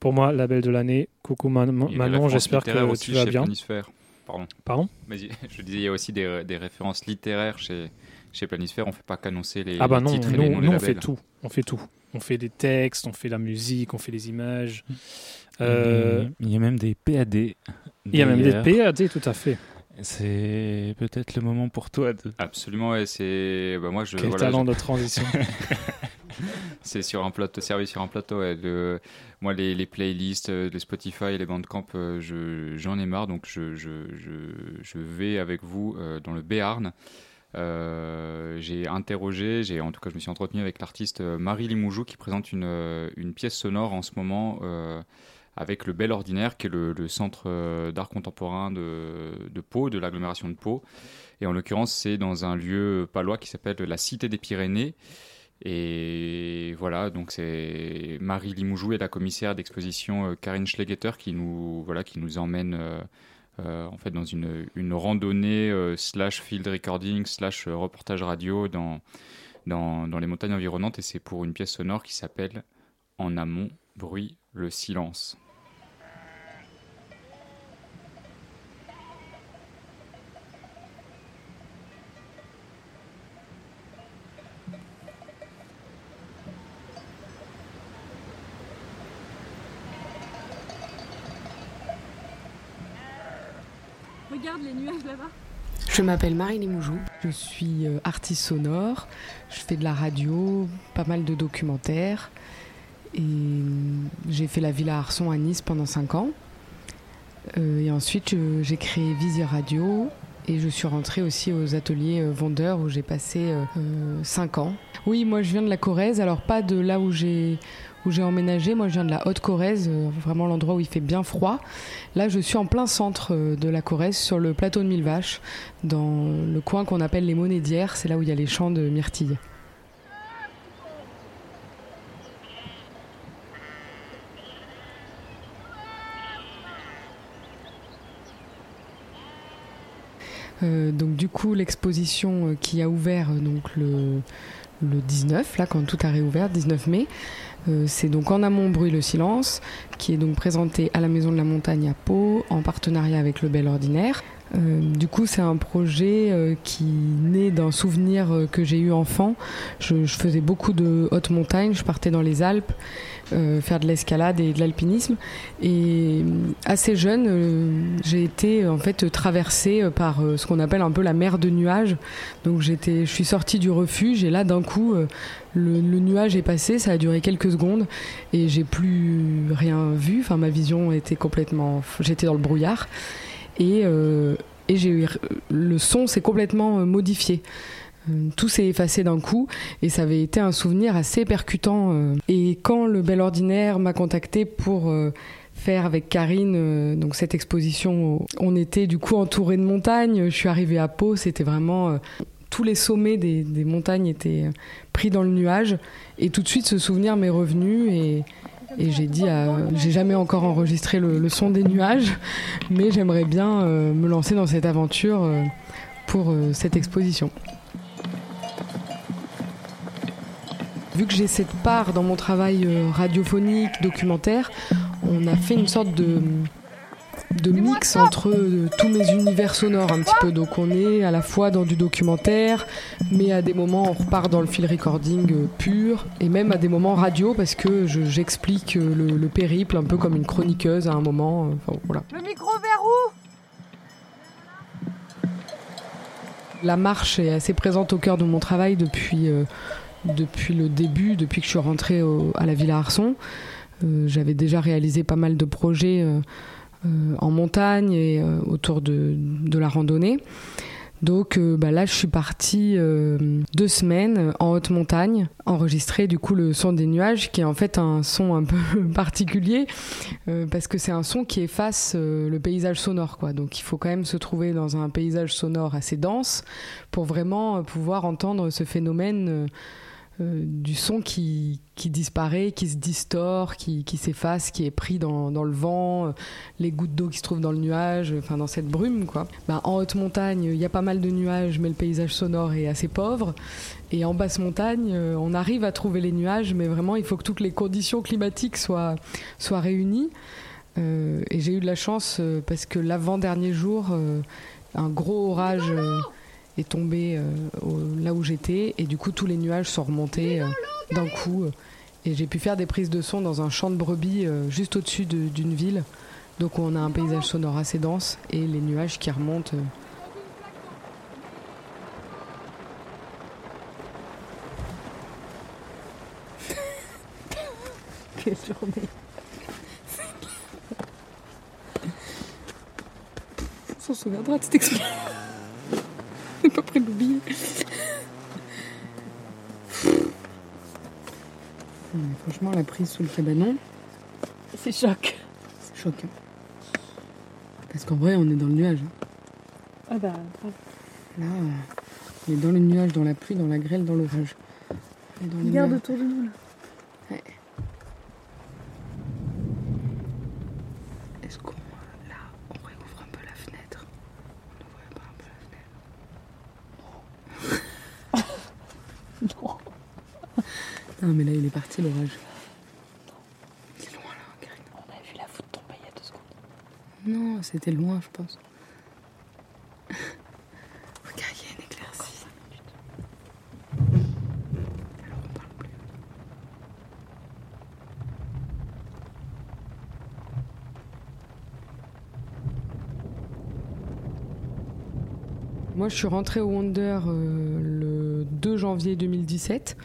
[SPEAKER 3] Pour moi, label de l'année. Coucou Man- Manon, j'espère que
[SPEAKER 4] aussi
[SPEAKER 3] tu vas bien.
[SPEAKER 4] Planisphère. Pardon.
[SPEAKER 3] Pardon?
[SPEAKER 4] Je disais, il y a aussi des, des références littéraires chez, chez Planisphère. On ne fait pas qu'annoncer les,
[SPEAKER 3] Ah bah
[SPEAKER 4] les
[SPEAKER 3] non,
[SPEAKER 4] titres et les
[SPEAKER 3] nous,
[SPEAKER 4] des
[SPEAKER 3] on fait tout. On fait tout. On fait des textes, on fait la musique, on fait les images. Euh,
[SPEAKER 2] Il y a même des PAD.
[SPEAKER 3] il y a même des. PAD, tout à fait.
[SPEAKER 2] C'est peut-être le moment pour toi de.
[SPEAKER 4] Absolument, ouais, c'est. Bah moi, je,
[SPEAKER 3] Quel
[SPEAKER 4] voilà,
[SPEAKER 3] talent
[SPEAKER 4] je-
[SPEAKER 3] de transition.
[SPEAKER 4] C'est sur un plateau, servi sur un plateau. ouais. Le- moi, les, les playlists, euh, les Spotify, les Bandcamp, euh, je- j'en ai marre. Donc, je, je, je, je vais avec vous euh, dans le Béarn. Euh, j'ai interrogé, j'ai en tout cas, je me suis entretenu avec l'artiste euh, Marie Limoujou qui présente une, euh, une pièce sonore en ce moment avec le Bel Ordinaire, qui est le, centre d'art contemporain de, de Pau, de l'agglomération de Pau. Et en l'occurrence, c'est dans un lieu palois qui s'appelle la Cité des Pyrénées. Et voilà, donc c'est Marie Limoujou et la commissaire d'exposition Karine Schlegeter qui nous, voilà, qui nous emmène euh, en fait dans une, randonnée euh, slash field recording slash euh, reportage radio dans, dans les montagnes environnantes et c'est pour une pièce sonore qui s'appelle En amont, bruit, le silence.
[SPEAKER 6] Regarde les nuages là-bas.
[SPEAKER 7] Je m'appelle Marie Limoujou, je suis euh, artiste sonore, je fais de la radio, pas mal de documentaires et euh, j'ai fait la Villa Arson à Nice pendant 5 ans. Euh, et ensuite j'ai créé Visio Radio et je suis rentrée aussi aux ateliers vendeurs où j'ai passé 5 ans. Oui, moi je viens de la Corrèze, alors pas de là où j'ai où j'ai emménagé, moi je viens de la Haute-Corrèze, euh, vraiment l'endroit où il fait bien froid. Là je suis en plein centre euh, de la Corrèze, sur le plateau de Mille Vaches dans le coin qu'on appelle les d'hier, c'est là où il y a les champs de myrtilles. Euh, donc du coup l'exposition qui a ouvert donc le, le 19 là quand tout a réouvert 19 mai c'est donc en amont bruit le silence qui est donc présenté à la maison de la montagne à Pau en partenariat avec le Bel Ordinaire Euh, du coup, c'est un projet euh, qui naît d'un souvenir euh, que j'ai eu enfant. Je, je faisais beaucoup de haute montagne, je partais dans les Alpes euh, faire de l'escalade et de l'alpinisme. Et euh, assez jeune, euh, j'ai été en fait traversée euh, par euh, ce qu'on appelle un peu la mer de nuages. Donc j'étais, je suis sortie du refuge et là d'un coup, euh, le, nuage est passé. Ça a duré quelques secondes et j'ai plus rien vu. Enfin, ma vision était complètement, j'étais dans le brouillard et euh, et j'ai le son s'est complètement euh, modifié. Euh, Tout s'est effacé d'un coup et ça avait été un souvenir assez percutant. euh. Et quand le Bel Ordinaire m'a contacté pour euh, faire avec Karine donc cette exposition, on était du coup entouré de montagnes. Je suis arrivée à Pau, c'était vraiment tous les sommets des, montagnes étaient pris dans le nuage et tout de suite ce souvenir m'est revenu et j'ai dit, j'ai jamais encore enregistré le, son des nuages, mais j'aimerais bien me lancer dans cette aventure pour cette exposition. Vu que j'ai cette part dans mon travail euh, radiophonique, documentaire, on a fait une sorte de, de mix entre euh, tous mes univers sonores un petit peu. Donc on est à la fois dans du documentaire, mais à des moments on repart dans le field recording euh, pur, et même à des moments radio parce que je- j'explique euh, le, le périple un peu comme une chroniqueuse à un moment. enfin, voilà.
[SPEAKER 6] Le micro vers où?
[SPEAKER 7] La marche est assez présente au cœur de mon travail depuis, euh, depuis le début, depuis que je suis rentrée à la Villa Arson. Euh, J'avais déjà réalisé pas mal de projets euh, euh, en montagne et euh, autour de, de la randonnée. Donc euh, bah là, je suis partie deux semaines en haute montagne, enregistrer du coup le son des nuages, qui est en fait un son un peu particulier, parce que c'est un son qui efface le paysage sonore. Quoi. Donc il faut quand même se trouver dans un paysage sonore assez dense pour vraiment pouvoir entendre ce phénomène euh, du son qui, qui disparaît, qui se distord, qui, qui s'efface, qui est pris dans, dans le vent, euh, les gouttes d'eau qui se trouvent dans le nuage, euh, enfin dans cette brume. Quoi. Ben, en haute montagne, il y a pas mal de nuages, mais le paysage sonore est assez pauvre. Et en basse montagne, on arrive à trouver les nuages, mais vraiment, il faut que toutes les conditions climatiques soient, soient réunies. Et j'ai eu de la chance parce que l'avant-dernier jour, un gros orage est tombé euh, au- là où j'étais et du coup tous les nuages sont remontés euh, d'un coup euh, et j'ai pu faire des prises de son dans un champ de brebis juste au-dessus de- d'une ville. Donc on a un paysage sonore assez dense et les nuages qui remontent. Quelle journée On s'en souviendra de cette expérience. Pas de Franchement, la prise sous le cabanon,
[SPEAKER 6] C'est choc.
[SPEAKER 7] c'est choquant. Parce qu'en vrai, on est dans le nuage. hein.
[SPEAKER 6] Ah bah,
[SPEAKER 7] Là, euh, on est dans le nuage, dans la pluie, dans la grêle, dans l'orage.
[SPEAKER 6] Regarde autour de nous là.
[SPEAKER 7] Est-ce qu'on. Là, on réouvre un peu la fenêtre On ouvre pas un peu la fenêtre
[SPEAKER 6] Non.
[SPEAKER 7] Non, mais là, il est parti l'orage. C'est loin là, Karine.
[SPEAKER 6] On a vu la foudre tomber il y a deux secondes.
[SPEAKER 7] Non, c'était loin, je pense. Regarde, il y a une éclaircie. Alors on parle plus. Moi, je suis rentrée au Wonder euh, le 2 janvier 2017.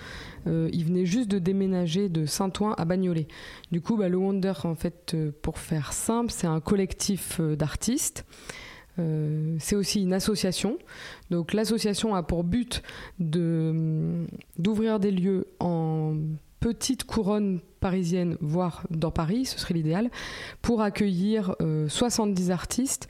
[SPEAKER 7] Euh, il venait juste de déménager de Saint-Ouen à Bagnolet. Du coup, bah, le Wonder, en fait, euh, pour faire simple, c'est un collectif euh, d'artistes. C'est aussi une association. Donc l'association a pour but de, hum, d'ouvrir des lieux en petite couronne parisienne, voire dans Paris, ce serait l'idéal, pour accueillir euh, 70 artistes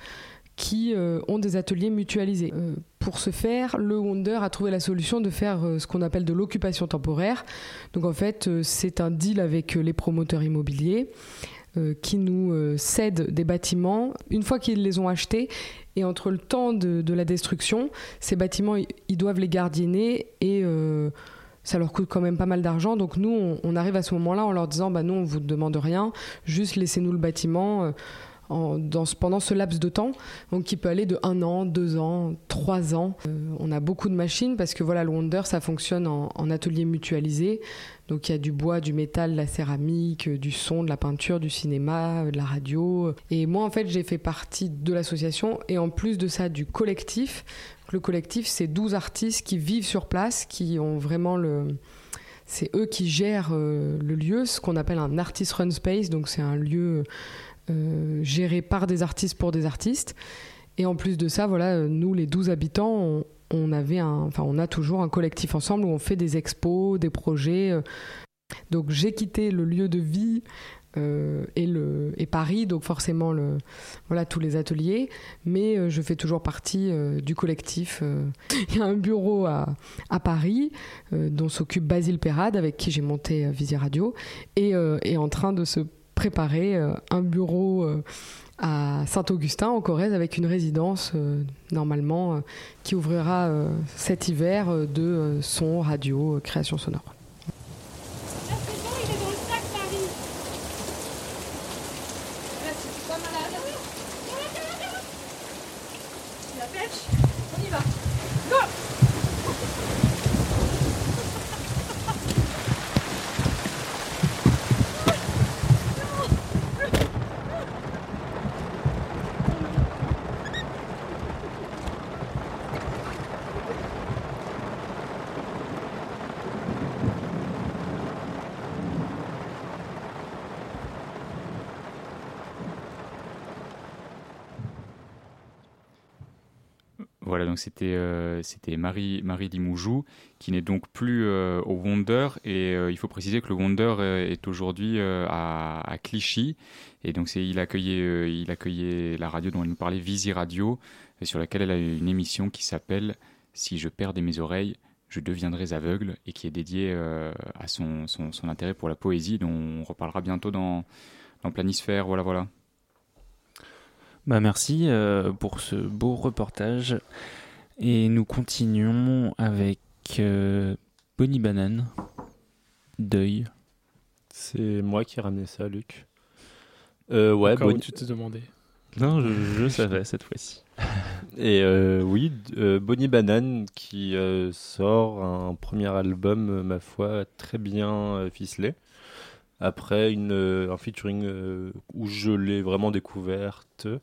[SPEAKER 7] qui euh, ont des ateliers mutualisés. Euh, pour ce faire, le Wonder a trouvé la solution de faire euh, ce qu'on appelle de l'occupation temporaire. Donc en fait, c'est un deal avec les promoteurs immobiliers qui nous cèdent des bâtiments une fois qu'ils les ont achetés. Et entre le temps de, la destruction, ces bâtiments, ils, doivent les gardienner et ça leur coûte quand même pas mal d'argent. Donc nous, on, arrive à ce moment-là en leur disant, bah nous, on vous demande rien, juste laissez-nous le bâtiment. Pendant ce laps de temps, donc qui peut aller de un an, deux ans, trois ans. Euh, on a beaucoup de machines parce que voilà, le Wonder, ça fonctionne en, en atelier mutualisé. Donc il y a du bois, du métal, de la céramique, euh, du son, de la peinture, du cinéma, euh, de la radio. Et moi, en fait, j'ai fait partie de l'association et en plus de ça, du collectif. Le collectif, c'est 12 artistes qui vivent sur place, qui ont vraiment le... C'est eux qui gèrent le lieu, ce qu'on appelle un artist run space. Donc c'est un lieu géré par des artistes pour des artistes. Et en plus de ça, voilà, euh, nous, les 12 habitants, on, avait un, enfin, on a toujours un collectif ensemble où on fait des expos, des projets. euh. Donc j'ai quitté le lieu de vie euh, et, le, et Paris, donc forcément le, voilà, tous les ateliers, mais euh, je fais toujours partie euh, du collectif. euh. Il y a un bureau à, à Paris euh, dont s'occupe Basile Perrade, avec qui j'ai monté euh, Visi Radio, et euh, est en train de se préparer euh, un bureau euh, à Saint-Augustin, en Corrèze, avec une résidence euh, normalement qui ouvrira cet hiver de son, radio, création sonore.
[SPEAKER 6] Là, c'est bon, il est dans le sac, Marie. Là, tu es pas malade. La pêche, on y va.
[SPEAKER 4] Voilà, donc c'était euh, c'était Marie, Marie Limoujou, qui n'est donc plus euh, au Wonder. Et euh, il faut préciser que le Wonder est aujourd'hui à, Clichy. Et donc c'est, il, accueillait, il accueillait la radio dont elle nous parlait, Visi Radio, et sur laquelle elle a une émission qui s'appelle Si je perdais mes oreilles, je deviendrais aveugle, et qui est dédiée à son, son, son intérêt pour la poésie, dont on reparlera bientôt dans, dans Planisphère. Voilà, voilà.
[SPEAKER 2] Bah merci euh, pour ce beau reportage. Et nous continuons avec euh, Bonnie Banane, Deuil.
[SPEAKER 1] C'est moi qui ai ramené ça, Luc. Euh, ouais, Bonnie-
[SPEAKER 3] tu te demandais.
[SPEAKER 2] Non, je, je savais cette fois-ci.
[SPEAKER 1] Et euh, oui, euh, Bonnie Banane qui euh, sort un premier album, ma foi, très bien euh, ficelé. Après une, euh, un featuring euh, où je l'ai vraiment découverte euh,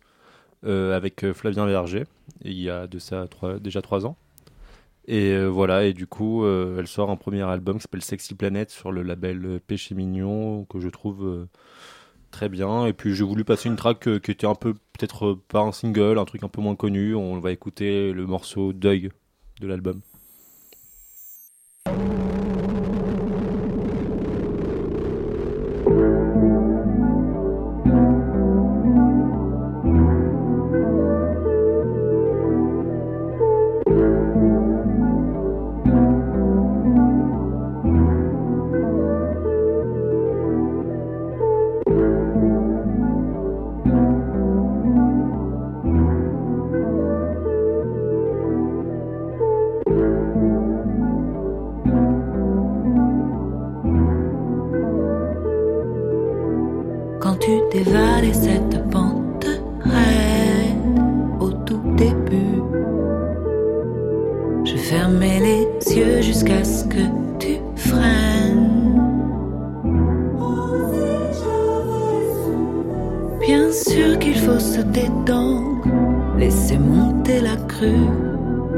[SPEAKER 1] avec euh, Flavien Verger, il y a de ça trois- déjà trois ans. Et euh, voilà, et du coup, euh, elle sort un premier album qui s'appelle Sexy Planet sur le label euh, Péché Mignon, que je trouve euh, très bien. Et puis j'ai voulu passer une track euh, qui était un peu, peut-être euh, pas un single, un truc un peu moins connu. On va écouter le morceau Deuil de l'album.
[SPEAKER 8] Dévalais cette pente raide au tout début, je fermais les yeux jusqu'à ce que tu freines. Bien sûr qu'il faut se détendre, laisser monter la crue,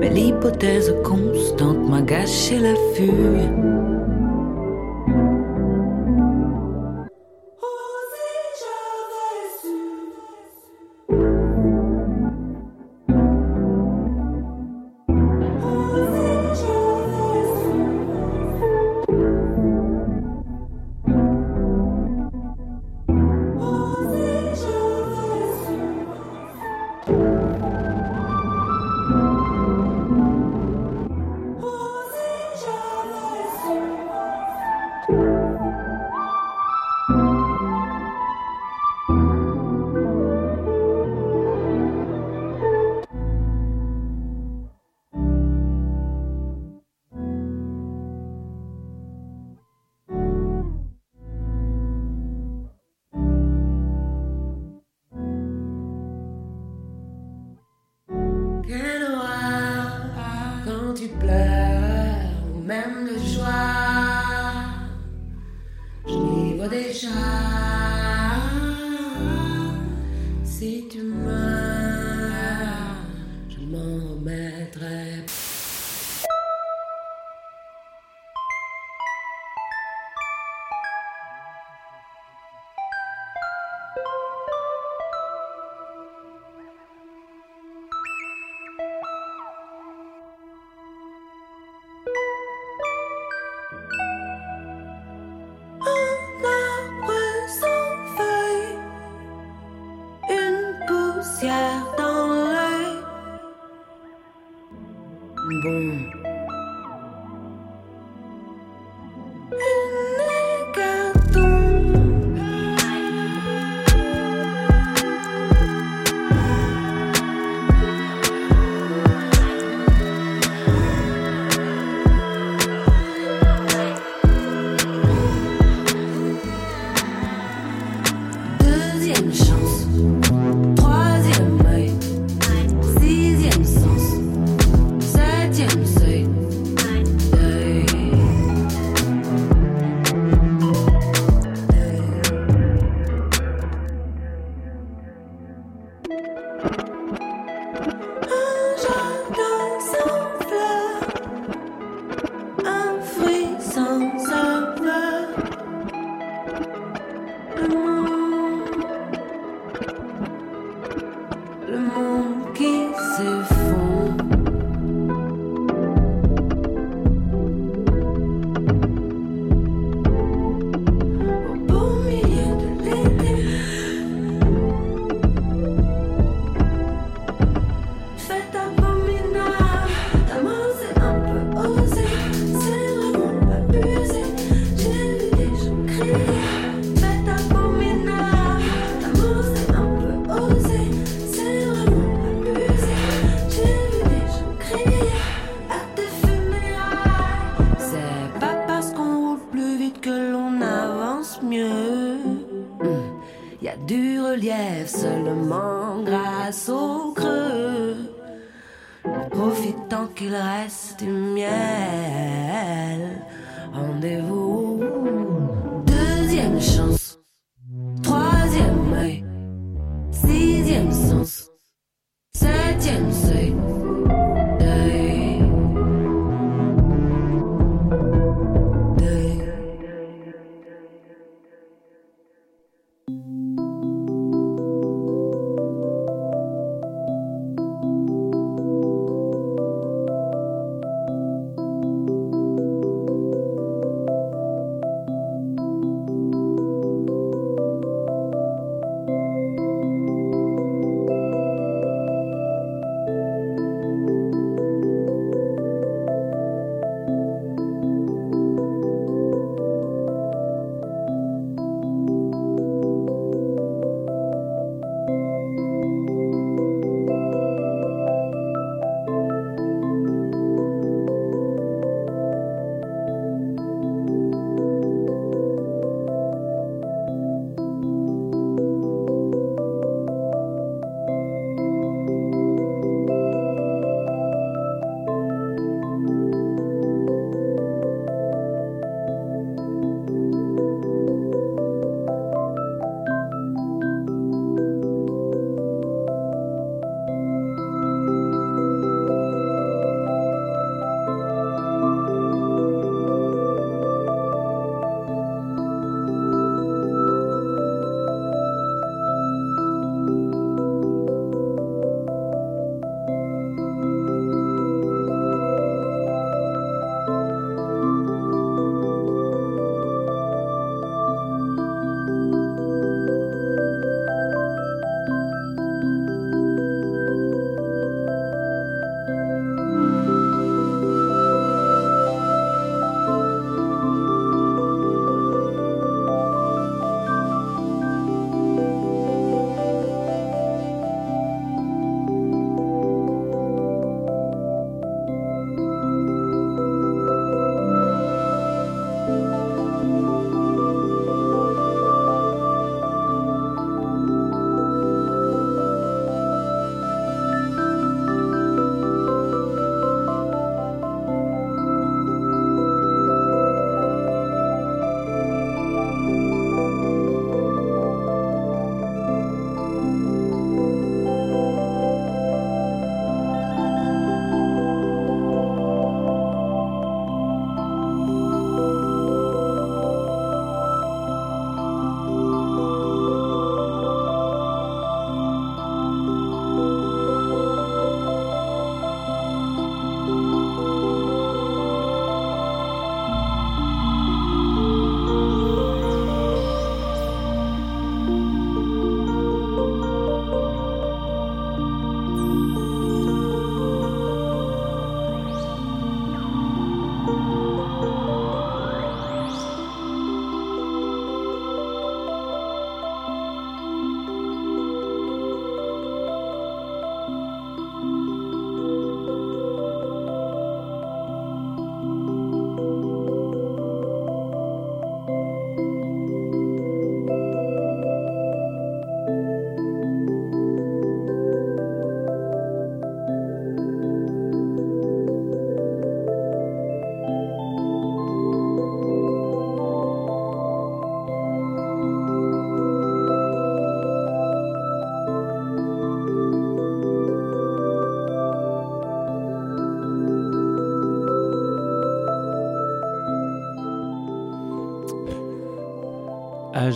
[SPEAKER 8] mais l'hypothèse constante m'a gâché la vue. Bon.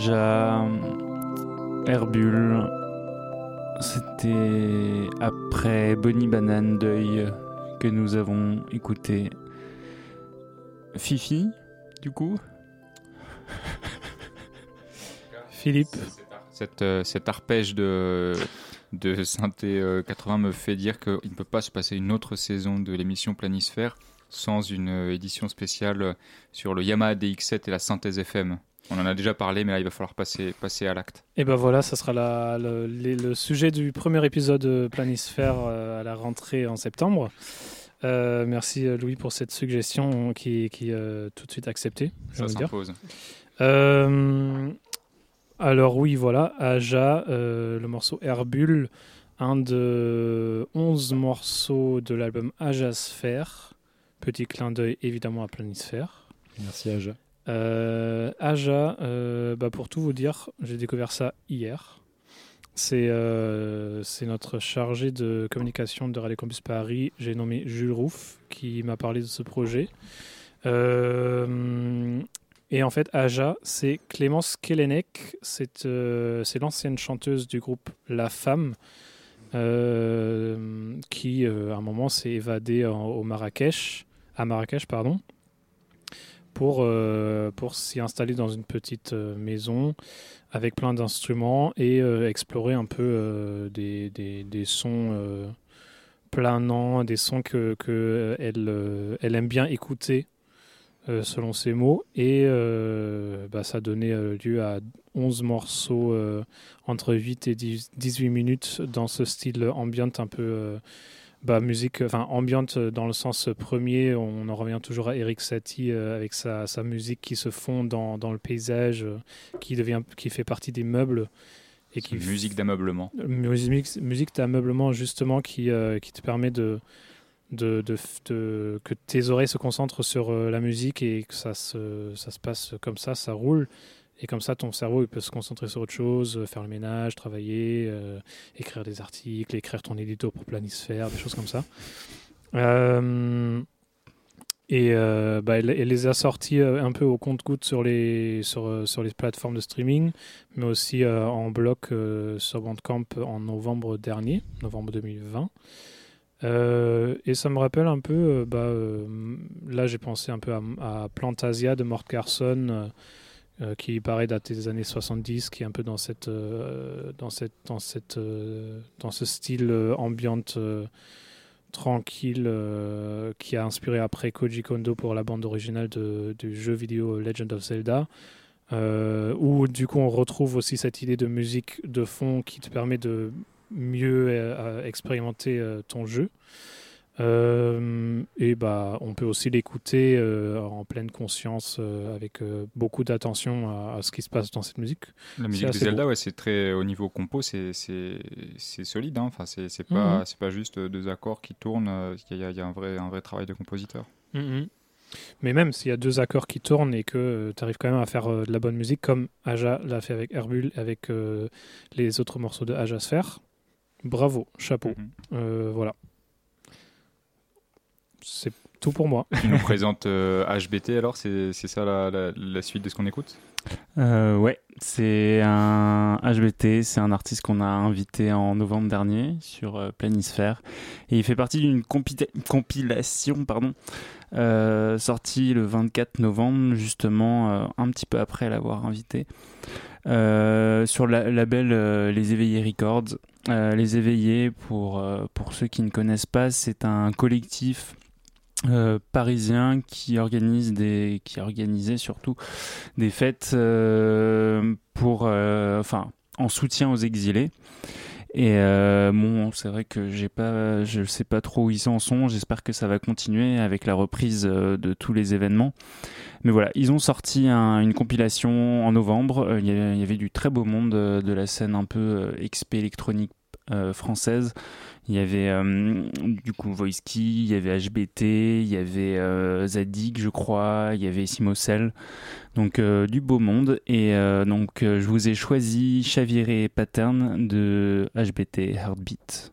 [SPEAKER 2] Aja, Herbule. C'était après Bonnie Banane Deuil que nous avons écouté Fifi, du coup.
[SPEAKER 3] Philippe.
[SPEAKER 4] Cette, euh, cet arpège de, de synthé euh, 80 me fait dire qu'il ne peut pas se passer une autre saison de l'émission Planisphère sans une euh, édition spéciale euh, sur le Yamaha DX7 et la synthèse FM. On en a déjà parlé, mais là, il va falloir passer, passer à l'acte.
[SPEAKER 3] Et ben voilà, ça sera la- le, les- le sujet du premier épisode de Planisphère euh, à la rentrée en septembre. Euh, merci euh, Louis pour cette suggestion qui, qui euh, tout de suite acceptée.
[SPEAKER 4] Ça s'impose.
[SPEAKER 3] Euh, alors oui, voilà, Aja, euh, le morceau Herbule, un de 11 morceaux de l'album Aja Sphère. Petit clin d'œil évidemment à Planisphère.
[SPEAKER 1] Merci Aja.
[SPEAKER 3] Euh, Aja, euh, bah, pour tout vous dire, j'ai découvert ça hier. C'est euh, c'est notre chargé de communication de Radio Campus Paris, j'ai nommé Jules Rouff, qui m'a parlé de ce projet. Et en fait, Aja, c'est Clémence Kelenek, c'est l'ancienne chanteuse du groupe La Femme, qui à un moment s'est évadée au Marrakech, à Marrakech, pardon, pour, euh, pour s'y installer dans une petite euh, maison avec plein d'instruments et euh, explorer un peu des, des, des sons planants, des sons que, que elle, elle aime bien écouter selon ses mots. Et bah, ça donnait lieu à 11 morceaux entre 8 et 10 18 minutes dans ce style ambient un peu... euh, bah, musique, enfin ambiante dans le sens premier, on en revient toujours à Eric Satie euh, avec sa, sa musique qui se fond dans, dans le paysage, euh, qui devient, qui fait partie des meubles et qui
[SPEAKER 4] musique d'ameublement.
[SPEAKER 3] musique, musique d'ameublement justement qui, euh, qui te permet de, de, de, de- que tes oreilles se concentrent sur euh, la musique et que ça se, ça se passe comme ça, ça roule. Et comme ça, ton cerveau il peut se concentrer sur autre chose, euh, faire le ménage, travailler, euh, écrire des articles, écrire ton édito pour Planisphère, des choses comme ça. Euh, et bah, elle, les a sortis un peu au compte-goutte sur les, sur, sur les plateformes de streaming, mais aussi en bloc sur Bandcamp en novembre dernier, novembre 2020. Euh, et ça me rappelle un peu, bah, là j'ai pensé un peu à, à Plantasia de Mort Carson, euh, qui paraît dater des années 70, qui est un peu dans, cette, euh, dans, cette, dans, cette, euh, dans ce style ambiante tranquille qui a inspiré après Koji Kondo pour la bande originale du jeu vidéo Legend of Zelda. Où du coup on retrouve aussi cette idée de musique de fond qui te permet de mieux expérimenter ton jeu. Euh, et bah, on peut aussi l'écouter euh, en pleine conscience, euh, avec beaucoup d'attention à, à ce qui se passe dans cette musique.
[SPEAKER 4] La musique de Zelda,
[SPEAKER 3] beau.
[SPEAKER 4] ouais, c'est très au niveau compo, c'est solide. Hein. Enfin, c'est c'est pas
[SPEAKER 3] Mhm.
[SPEAKER 4] c'est pas juste deux accords qui tournent. Il y a, il y a un vrai un vrai travail de compositeur.
[SPEAKER 3] Mais même s'il y a deux accords qui tournent et que tu arrives quand même à faire euh, de la bonne musique, comme Aja l'a fait avec Herbule, avec euh, les autres morceaux de Aja Sphère, bravo, chapeau.
[SPEAKER 4] Mhm.
[SPEAKER 3] Voilà. C'est tout pour moi.
[SPEAKER 4] Tu nous présente euh, HBT alors, c'est c'est ça la, la, la suite de ce qu'on écoute?
[SPEAKER 2] Euh, ouais, c'est un HBT, c'est un artiste qu'on a invité en novembre dernier sur euh, Planisphère. Et il fait partie d'une compita- compilation pardon, euh, sortie le 24 novembre, justement euh, un petit peu après l'avoir invité, euh, sur le label euh, Les Éveillés Records. Euh, les Éveillés, pour, euh, pour ceux qui ne connaissent pas, c'est un collectif euh, parisien qui organise des qui organisait surtout des fêtes euh, pour euh, enfin en soutien aux exilés. Et bon c'est vrai que j'ai pas je sais pas trop où ils en sont. J'espère que ça va continuer avec la reprise de tous les événements. Mais voilà ils ont sorti un- une compilation en novembre. Il y, avait, du très beau monde de la scène un peu euh, XP électronique française il y avait euh, du coup Voiski, il y avait HBT, il y avait euh, Zadig, je crois, il y avait Simocel. Donc euh, du beau monde. Et donc je vous ai choisi Chaviré Pattern de HBT Heartbeat.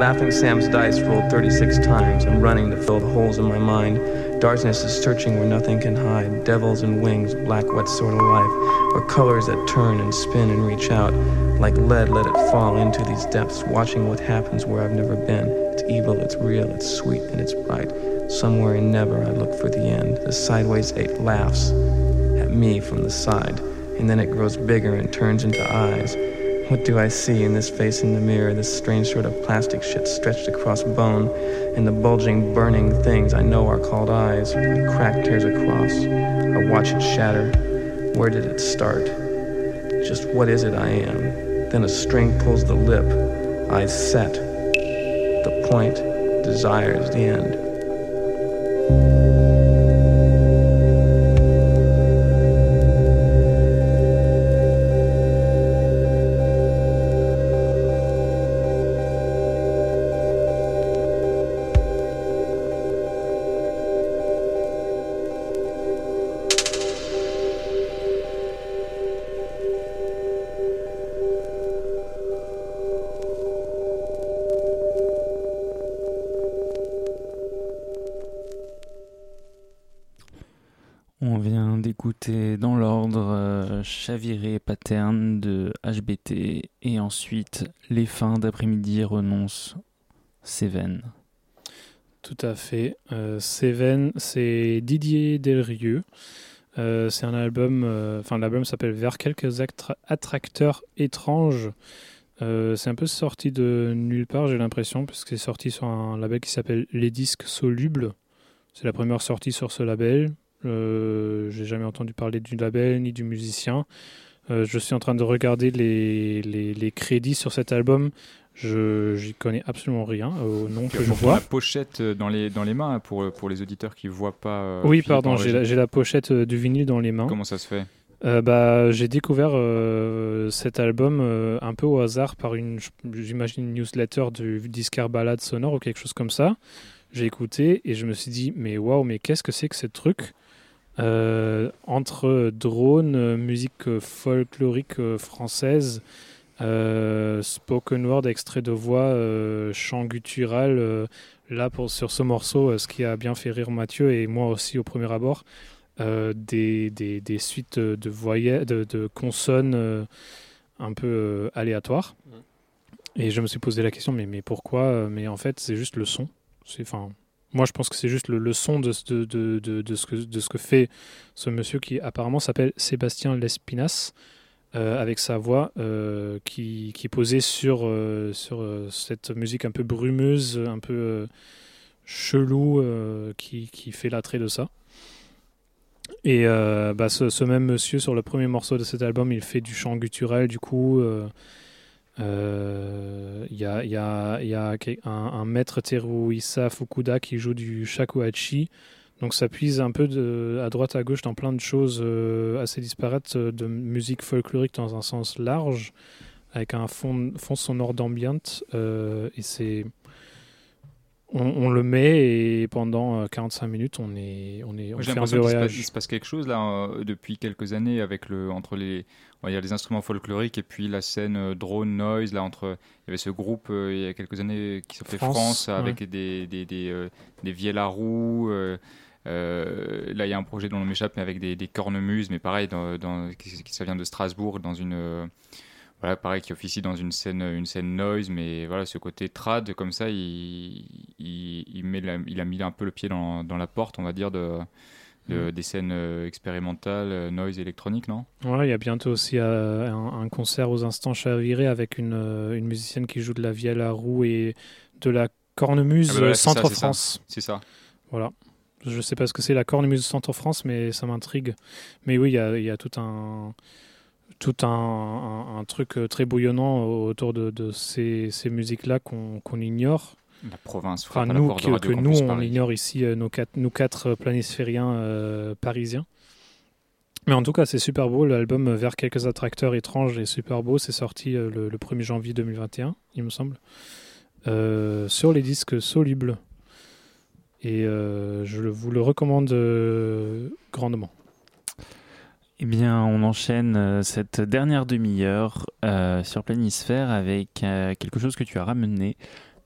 [SPEAKER 9] Laughing Sam's dice rolled 36 times. I'm running to fill the holes in my mind. Darkness is searching where nothing can hide. Devils and wings, black wet sort of life. Or colors that turn and spin and reach out. Like lead, let it fall into these depths, watching what happens where I've never been. It's evil, it's real, it's sweet, and it's bright. Somewhere in never, I look for the end. The sideways ape laughs at me from the side, and then it grows bigger and turns into eyes. What do I see in this face in the mirror? This strange sort of plastic shit stretched across bone, and the bulging, burning things I know are called eyes. A crack tears across. I watch it shatter. Where did it start? Just what is it I am? Then a string pulls the lip. Eyes set. The point, desires the end.
[SPEAKER 2] Les fins d'après-midi renoncent Seven.
[SPEAKER 3] Tout à fait. Euh, Seven, c'est Didier Delrieux. Euh, c'est un album, euh, enfin l'album s'appelle Vers quelques attra- attracteurs étranges. C'est un peu sorti de nulle part, j'ai l'impression, parce que c'est sorti sur un label qui s'appelle Les Disques Solubles. C'est la première sortie sur ce label. J'ai jamais entendu parler du label ni du musicien. Euh, je suis en train de regarder les, les, les crédits sur cet album. Je j'y connais absolument rien au nom que je vois.
[SPEAKER 4] la pochette euh, dans les, dans les mains hein, pour, pour les auditeurs qui ne voient pas. euh,
[SPEAKER 3] Oui,
[SPEAKER 4] Philippe
[SPEAKER 3] pardon, j'ai la, pochette euh, du vinyle dans les mains.
[SPEAKER 4] Comment ça se fait?
[SPEAKER 3] Euh, bah, j'ai découvert euh, cet album euh, un peu au hasard par une, j'imagine, une newsletter du Discar Balade Sonore ou quelque chose comme ça. J'ai écouté et je me suis dit, mais waouh, mais qu'est-ce que c'est que ce truc? Euh, Entre drone, musique euh, folklorique euh, française, euh, spoken word, extrait de voix, euh, chant guttural. là, pour, sur ce morceau, ce qui a bien fait rire Mathieu et moi aussi au premier abord, des, des, des suites de, voyelles, de, de consonnes un peu aléatoires. Et je me suis posé la question, mais, mais pourquoi Mais en fait, c'est juste le son. Enfin, moi, je pense que c'est juste le, le son de, de, de, de, ce que, de ce que fait ce monsieur qui apparemment s'appelle Sébastien Lespinas, euh, avec sa voix euh, qui, qui posait sur, euh, sur cette musique un peu brumeuse, un peu chelou, qui, qui fait l'attrait de ça. Et bah, ce, ce même monsieur, sur le premier morceau de cet album, il fait du chant guttural, du coup. Euh, euh, Il y a, il il un, un maître Teruisa Fukuda qui joue du shakuhachi. Donc ça puise un peu à droite à gauche dans plein de choses euh, assez disparates euh, de musique folklorique dans un sens large, avec un fond, sonore d'ambiance. et c'est. On, on le met et pendant euh, 45 minutes, on est, on est, on
[SPEAKER 4] J'ai
[SPEAKER 3] fait un
[SPEAKER 4] l'impression qu'il se, passe-
[SPEAKER 3] voyage.
[SPEAKER 4] il se passe quelque chose là euh, depuis quelques années avec le entre les on va dire les instruments folkloriques et puis la scène euh, drone noise là entre il y avait ce groupe euh, il y a quelques années qui s'appelait
[SPEAKER 3] France,
[SPEAKER 4] France,
[SPEAKER 3] ouais.
[SPEAKER 4] avec des des des, euh, des vielles à roues euh, euh, là il y a un projet dont on m'échappe mais avec des, des cornemuses mais pareil dans, dans- ça vient de Strasbourg dans une euh, voilà pareil qui officie dans une scène une scène noise mais voilà ce côté trad comme ça il il, il met la- il a mis un peu le pied dans, dans la porte on va dire de de- des scènes euh, expérimentales, euh, noise électronique, non?
[SPEAKER 3] Ouais, il y a bientôt aussi euh, un, un concert aux instants chavirés avec une, une musicienne qui joue de la vielle à roue et de la cornemuse
[SPEAKER 4] Ah bah voilà, c'est ça,
[SPEAKER 3] Centre
[SPEAKER 4] c'est ça.
[SPEAKER 3] France.
[SPEAKER 4] C'est ça.
[SPEAKER 3] Voilà. Je sais pas ce que c'est la cornemuse Centre France, mais ça m'intrigue. Mais oui, il y a, il y a tout un tout un, un- un truc euh, très bouillonnant autour de, de ces, ces musiques-là qu'on ignore.
[SPEAKER 4] La province.
[SPEAKER 3] Enfin,
[SPEAKER 4] la
[SPEAKER 3] nous, que, nous, on
[SPEAKER 4] Paris.
[SPEAKER 3] ignore ici, euh, nos, quatre, nous quatre planisphériens euh, parisiens. Mais en tout cas, c'est super beau. L'album Vers quelques attracteurs étranges est super beau. C'est sorti le, le 1er janvier 2021, il me semble, euh, sur les disques solubles. Et euh, je vous le recommande grandement.
[SPEAKER 2] Eh bien, on enchaîne euh, cette dernière demi-heure euh, sur Planisphère avec euh, quelque chose que tu as ramené,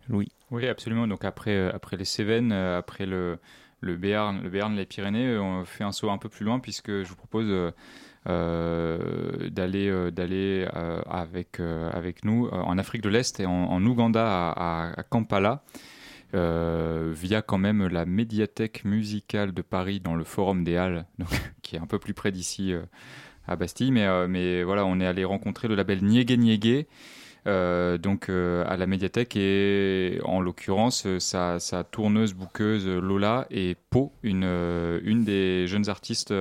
[SPEAKER 2] Louis.
[SPEAKER 4] Oui, absolument. Donc après, après les Cévennes, après le, le Béarn, le Béarn, les Pyrénées, on fait un saut un peu plus loin puisque je vous propose d'aller avec avec nous en Afrique de l'Est et en, Ouganda à Kampala. Euh, via quand même la médiathèque musicale de Paris dans le Forum des Halles, qui est un peu plus près d'ici euh, à Bastille. Mais, euh, mais voilà, on est allé rencontrer le label Niégué Niégué, donc à la médiathèque et en l'occurrence sa, tourneuse bouqueuse Lola et Po, une, des jeunes artistes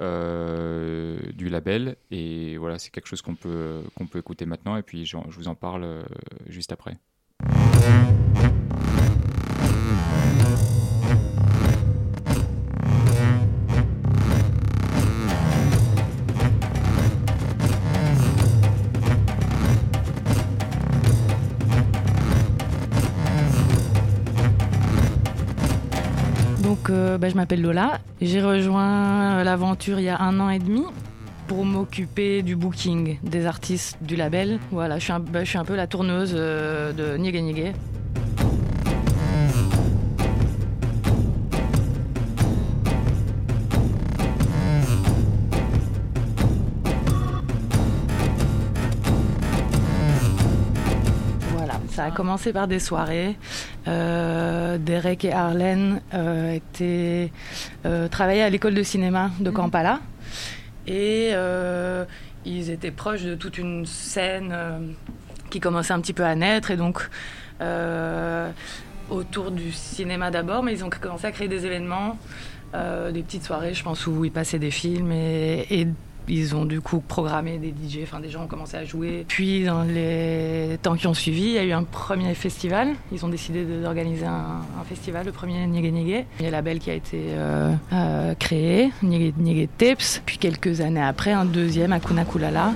[SPEAKER 4] du label et voilà c'est quelque chose qu'on peut peut écouter maintenant et puis j'en- je vous en parle juste après.
[SPEAKER 10] Euh, bah, je m'appelle Lola. J'ai rejoint l'aventure il y a un an et demi pour m'occuper du booking des artistes du label. Voilà, je suis un, bah, peu la tourneuse euh, de Niégué Niégué. A commencé par des soirées. Euh, Derek et Arlen euh, étaient, euh, travaillaient à l'école de cinéma de Kampala. Et ils étaient proches de toute une scène qui commençait un petit peu à naître. Et donc, autour du cinéma d'abord, mais ils ont commencé à créer des événements, euh, des petites soirées, je pense, où ils passaient des films et, et ils ont du coup programmé des DJ, enfin des gens ont commencé à jouer. Puis dans les temps qui ont suivi, il y a eu un premier festival. Ils ont décidé d'organiser un, festival, le premier Niégué Niégué. Il y a un label qui a été euh, euh, créé, Niégué Tapes. Puis quelques années après, un deuxième à Kunakulala.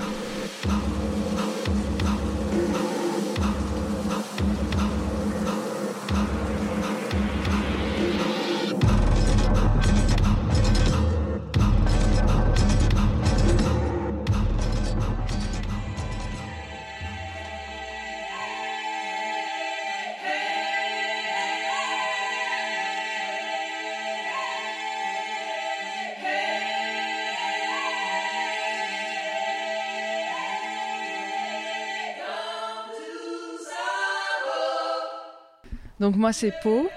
[SPEAKER 11] Donc moi c'est Po.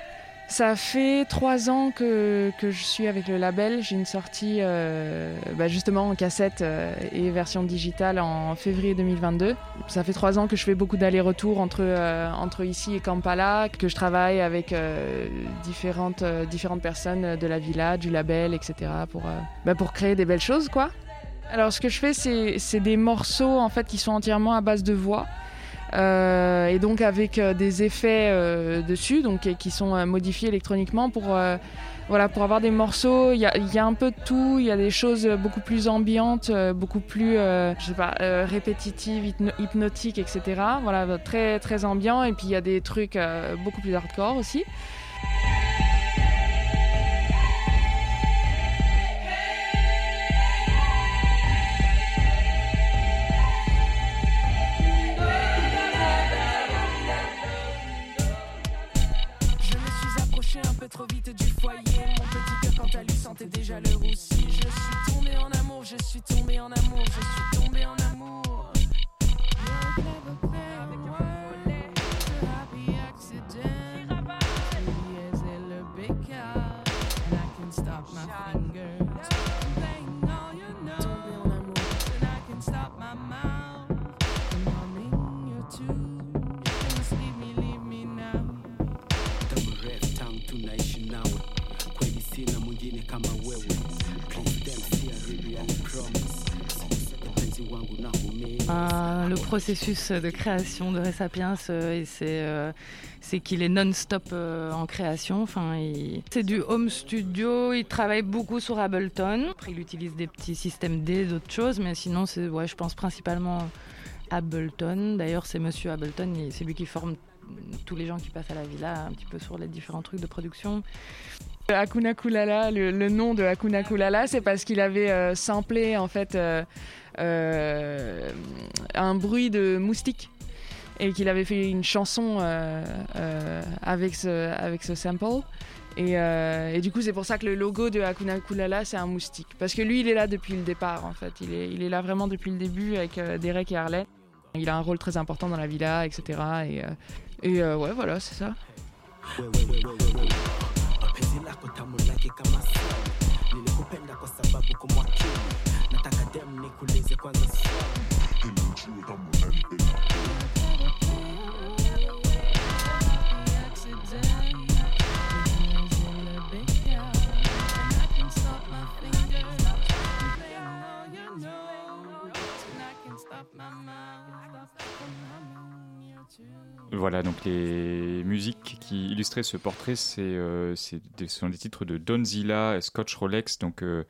[SPEAKER 11] Ça fait trois ans que, que je suis avec le label. J'ai une sortie euh, bah, justement en cassette euh, et version digitale en février 2022. Ça fait trois ans que je fais beaucoup d'allers-retours entre, euh, entre ici et Kampala, que je travaille avec différentes, différentes personnes de la villa, du label, etc. pour, bah, pour créer des belles choses quoi. Alors ce que je fais c'est c'est des morceaux en fait qui sont entièrement à base de voix. Euh, et donc avec euh, des effets euh, dessus, donc qui sont euh, modifiés électroniquement pour euh, voilà pour avoir des morceaux. Il y y a un peu de tout. Il y a des choses beaucoup plus ambiantes, euh, beaucoup plus je sais pas répétitives, hypno- hypnotiques, etc. Voilà très très ambiant. Et puis il y a des trucs beaucoup plus hardcore aussi.
[SPEAKER 12] Le
[SPEAKER 10] processus de création de Resapiens, euh, euh, c'est qu'il est non-stop euh, en création. Enfin, c'est du home studio. Il travaille beaucoup sur Ableton. Après, il utilise des petits systèmes D, d'autres choses, mais sinon, ouais, je pense principalement Ableton. D'ailleurs, c'est Monsieur Ableton. C'est lui qui forme tous les gens qui passent à la villa un petit peu sur les différents trucs de production.
[SPEAKER 11] Hakuna Kulala, le, nom de Hakuna Kulala, c'est parce qu'il avait euh, samplé en fait un bruit de moustique et qu'il avait fait une chanson euh, euh, avec, ce, avec ce sample. Et, euh, du coup, c'est pour ça que le logo de Hakuna Kulala, c'est un moustique. Parce que lui, il est là depuis le départ, en fait. Il est, il est là vraiment depuis le début avec euh, Derek et Harley. Il a un rôle très important dans la villa, etc. Et, euh, et euh, ouais, voilà, c'est ça.
[SPEAKER 13] Kulize kwa nasi
[SPEAKER 4] Voilà, donc les musiques qui illustraient ce portrait, c'est, euh, sont des titres de Don Zilla et Scotch Rolex, donc euh,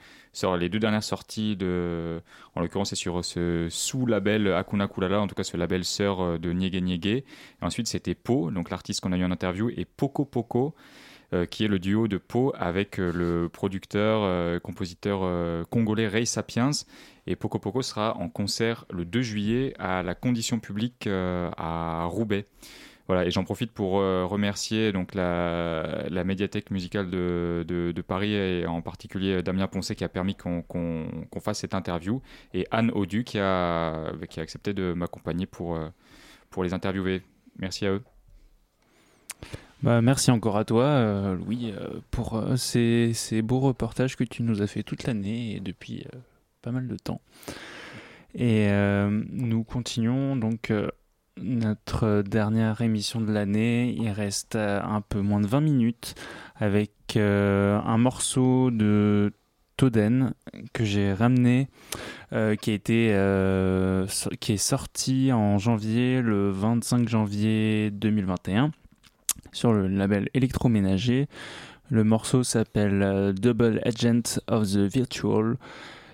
[SPEAKER 4] les deux dernières sorties de, en l'occurrence c'est sur ce sous-label Akuna Kulala, en tout cas ce label sœur euh, de Niege Niege. Et ensuite c'était Po, donc l'artiste qu'on a eu en interview, et Poco Poco, euh, qui est le duo de Po avec euh, le producteur, euh, compositeur euh, congolais Ray Sapiens. Et Poco Poco sera en concert le 2 juillet à la Condition Publique euh, à Roubaix. Voilà, et j'en profite pour euh, remercier donc la, la médiathèque musicale de, de, Paris et en particulier Damien Poncet qui a permis qu'on qu'on fasse cette interview et Anne Audu qui a, qui a accepté de m'accompagner pour, euh, pour les interviewer. Merci à eux.
[SPEAKER 2] Bah, merci encore à toi, Louis, pour ces, ces beaux reportages que tu nous as fait toute l'année et depuis pas mal de temps. Et euh, nous continuons donc euh, notre dernière émission de l'année. Il reste euh, un peu moins de 20 minutes avec un morceau de Toden que j'ai ramené, qui, a été, qui est sorti en janvier, le 25 janvier 2021 sur le label électroménager. Le morceau s'appelle Double Agent of the Virtual.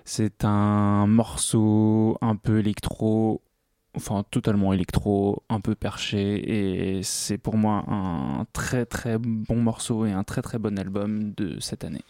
[SPEAKER 2] C'est un morceau un peu électro, enfin totalement électro, un peu perché, et c'est pour moi un très très bon morceau et un très très bon album de cette année.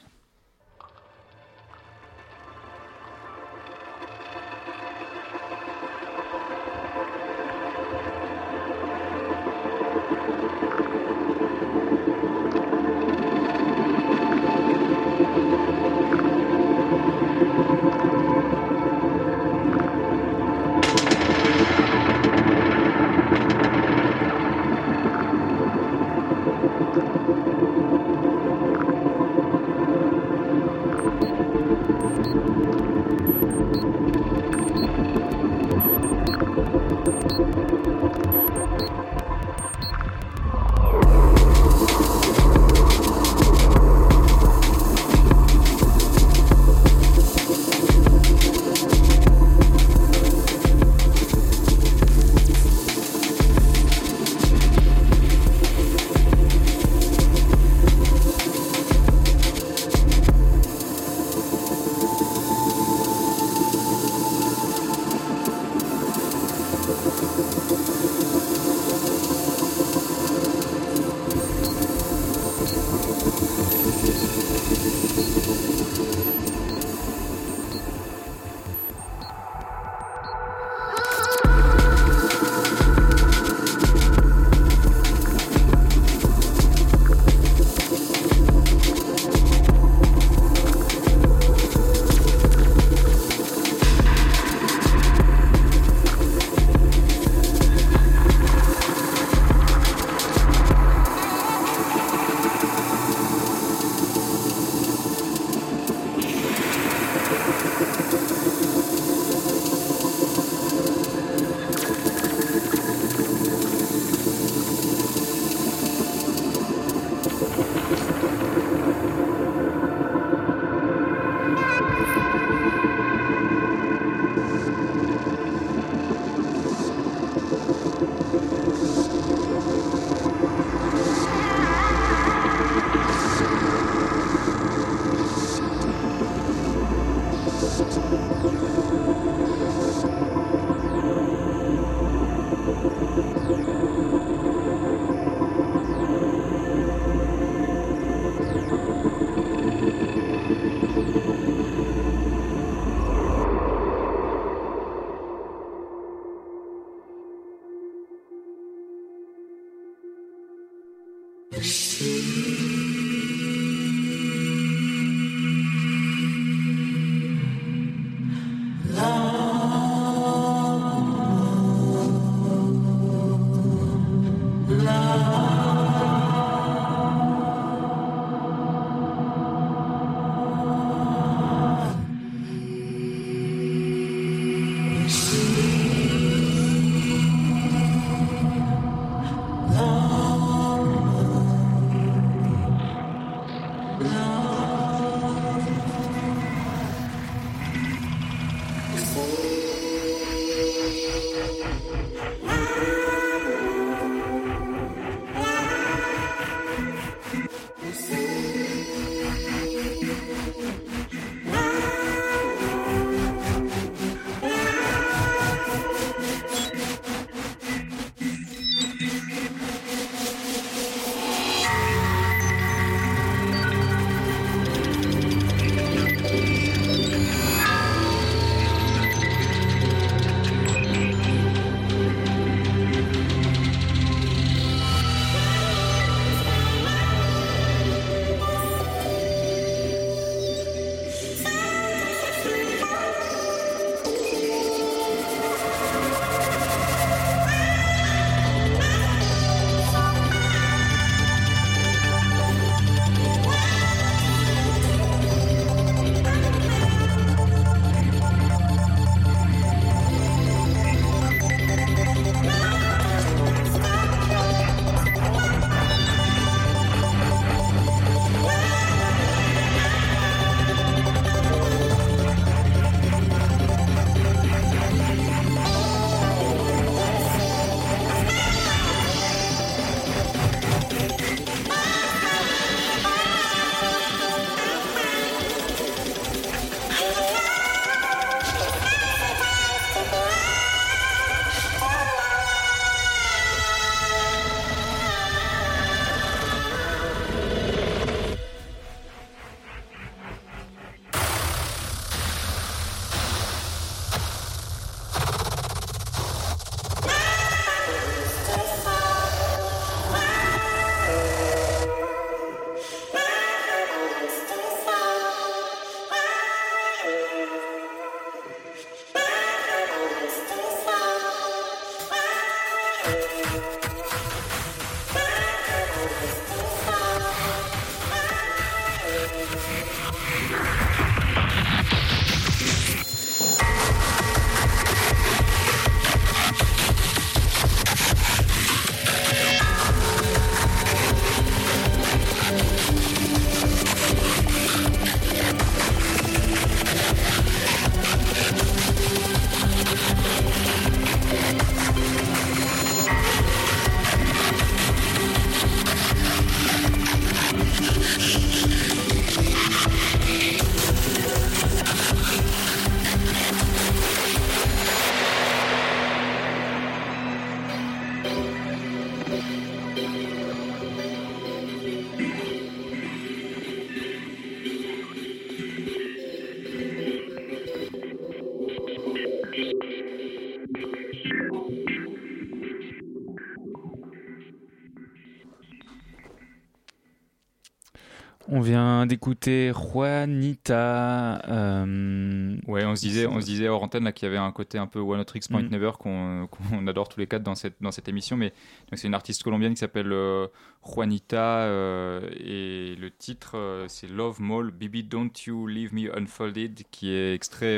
[SPEAKER 2] Vient d'écouter Juanita. euh,
[SPEAKER 4] Ouais, on se disait, on se disait hors antenne là qu'il y avait un côté un peu One Tricks Point
[SPEAKER 2] Mm.
[SPEAKER 4] Never qu'on adore tous les quatre dans cette dans cette émission. Mais c'est une artiste colombienne qui s'appelle euh, Juanita euh, et le titre c'est Love Mall Baby Don't You Leave Me Unfolded qui est extrait.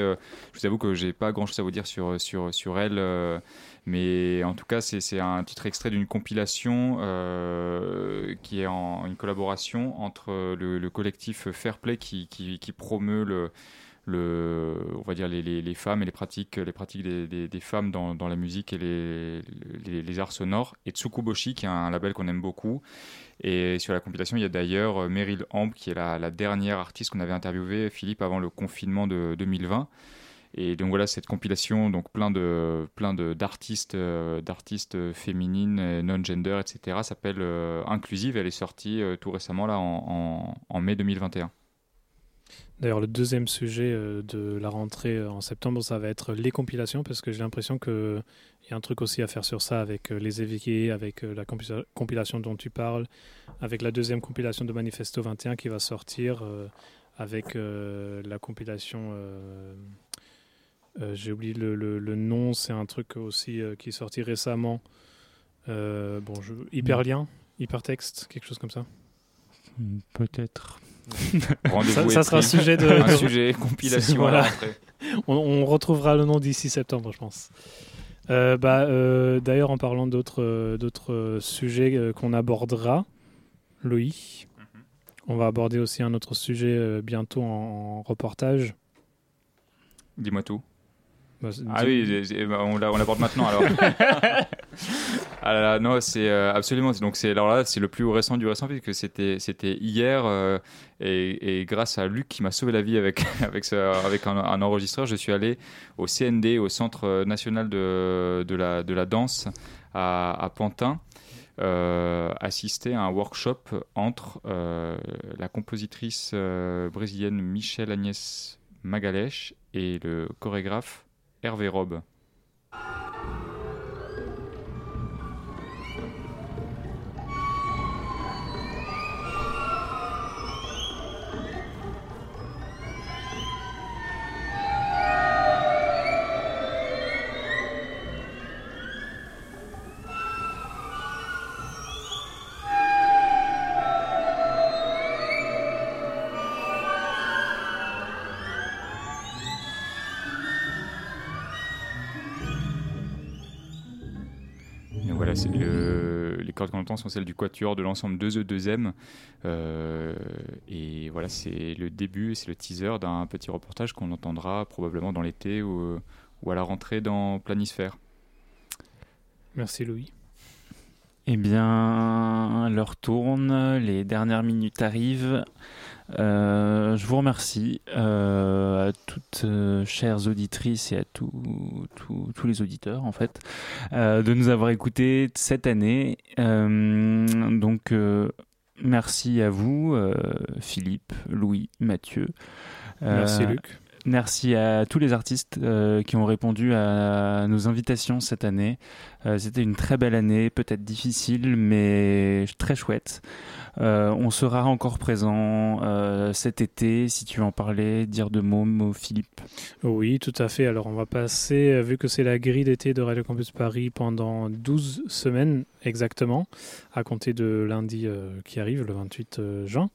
[SPEAKER 4] je vous avoue que j'ai pas grand chose à vous dire sur sur sur elle. Mais en tout cas, c'est un titre extrait d'une compilation euh, qui est en une collaboration entre le, le collectif Fairplay qui, promeut le, on va dire les, femmes et les pratiques, les pratiques des, femmes dans, la musique et les, arts sonores, et Tsukuboshi, qui est un label qu'on aime beaucoup. Et sur la compilation, il y a d'ailleurs euh, Meryl Amp, qui est la dernière artiste qu'on avait interviewée, Philippe, avant le confinement de 2020. Et donc voilà cette compilation, donc plein de plein de d'artistes euh, d'artistes féminines, euh, non-gender, etc. s'appelle euh, Inclusive. Elle est sortie tout récemment là en, mai 2021.
[SPEAKER 3] D'ailleurs, le deuxième sujet de la rentrée en septembre, ça va être les compilations, parce que j'ai l'impression qu'il y a un truc aussi à faire sur ça avec les éviqués, avec la compila- compilation dont tu parles, avec la deuxième compilation de Manifesto 21 qui va sortir, avec la compilation. Euh, j'ai oublié le, le- le nom, c'est un truc aussi euh, qui est sorti récemment. Euh, bon, je... Hyperlien, hypertexte, quelque chose comme ça.
[SPEAKER 2] Peut-être.
[SPEAKER 4] Rendez-vous
[SPEAKER 3] ça, ça sera sujet de
[SPEAKER 4] Un sujet, compilation
[SPEAKER 3] Voilà. on, on retrouvera le nom d'ici septembre, je pense. Euh, bah, euh, D'ailleurs, en parlant d'autres d'autres sujets euh, qu'on abordera, Loïc, on va aborder aussi un autre sujet euh, bientôt en, en reportage.
[SPEAKER 4] Dis-moi tout.
[SPEAKER 3] Bah,
[SPEAKER 4] Ah oui, bah, on l'a- on l'aborde maintenant alors. ah là là, non, c'est euh, absolument. Donc c'est alors là, c'est le plus récent du récent puisque c'était c'était hier euh, et, et grâce à Luc qui m'a sauvé la vie avec avec ce- avec un, un enregistreur, je suis allé au CND, au Centre national de de la de la danse à, à Pantin. euh, assister à un workshop entre la compositrice brésilienne Michelle Agnès Magalhães et le chorégraphe Hervé Robe. Sont celles du quatuor de l'ensemble 2E2M. Euh, et voilà, c'est le début, c'est le teaser d'un petit reportage qu'on entendra probablement dans l'été ou, ou à la rentrée dans Planisphère.
[SPEAKER 3] Merci Louis.
[SPEAKER 2] Eh bien, l'heure tourne, les dernières minutes arrivent. Euh, je vous remercie euh, à toutes euh, chères auditrices et à tous les auditeurs en fait de nous avoir écoutés cette année. Donc merci à vous, Philippe, Louis, Mathieu.
[SPEAKER 3] Merci, Luc.
[SPEAKER 2] Merci à tous les artistes euh, qui ont répondu à nos invitations cette année. Euh, C'était une très belle année, peut-être difficile, mais très chouette. Euh, on sera encore présent euh, cet été. Si tu veux en parler, dire deux mots, mots, Philippe.
[SPEAKER 3] Oui, tout à fait. Alors, on va passer, euh, vu que c'est la grille d'été de Radio Campus Paris pendant 12 semaines exactement, à compter de lundi qui arrive, le 28 euh, juin.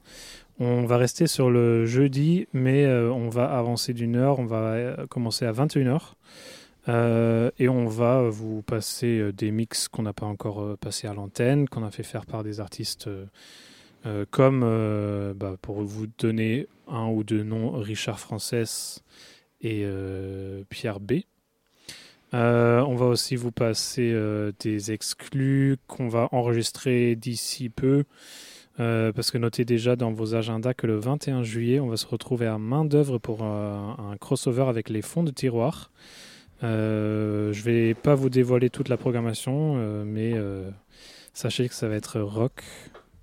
[SPEAKER 3] On va rester sur le jeudi, mais on va avancer d'une heure. On va commencer à 21h. Euh, et on va vous passer des mix qu'on n'a pas encore passés à l'antenne, qu'on a fait faire par des artistes euh, comme, euh, bah, pour vous donner un ou deux noms, Richard Frances et euh, Pierre B. On va aussi vous passer des exclus qu'on va enregistrer d'ici peu. Parce que notez déjà dans vos agendas que le 21 juillet, on va se retrouver à main d'œuvre pour un crossover avec les fonds de tiroir. Je vais pas vous dévoiler toute la programmation, mais sachez que ça va être rock,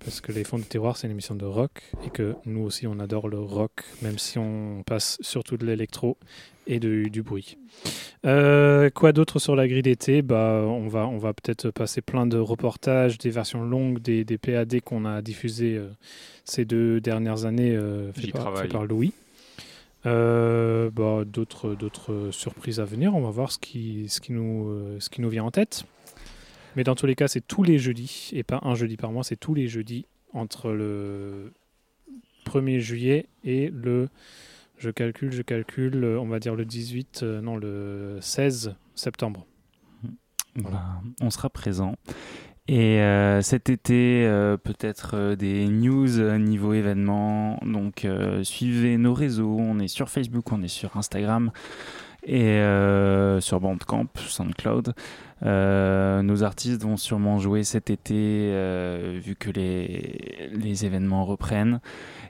[SPEAKER 3] parce que les fonds de tiroir, c'est une émission de rock, et que nous aussi, on adore le rock, même si on passe surtout de l'électro et de- du bruit. Euh, quoi d'autre sur la grille d'été bah, On va, on va peut-être passer plein de reportages, des versions longues, des, des PAD qu'on a diffusés euh, ces deux dernières années, euh, fait par, fait par Louis. Euh, bah, d'autres, d'autres surprises à venir, on va voir ce qui, ce, qui nous, ce qui nous vient en tête. Mais dans tous les cas, c'est tous les jeudis, et pas un jeudi par mois, c'est tous les jeudis entre le 1er juillet et le, je calcule, je calcule, euh, on va dire le 18, euh, non, le 16 septembre.
[SPEAKER 2] Voilà, on sera présent. Et euh, cet été, euh, peut-être euh, des news niveau événement. Donc, suivez nos réseaux. On est sur Facebook, on est sur Instagram et euh, sur Bandcamp, SoundCloud. Euh, nos artistes vont sûrement jouer cet été, euh, vu que les, événements reprennent.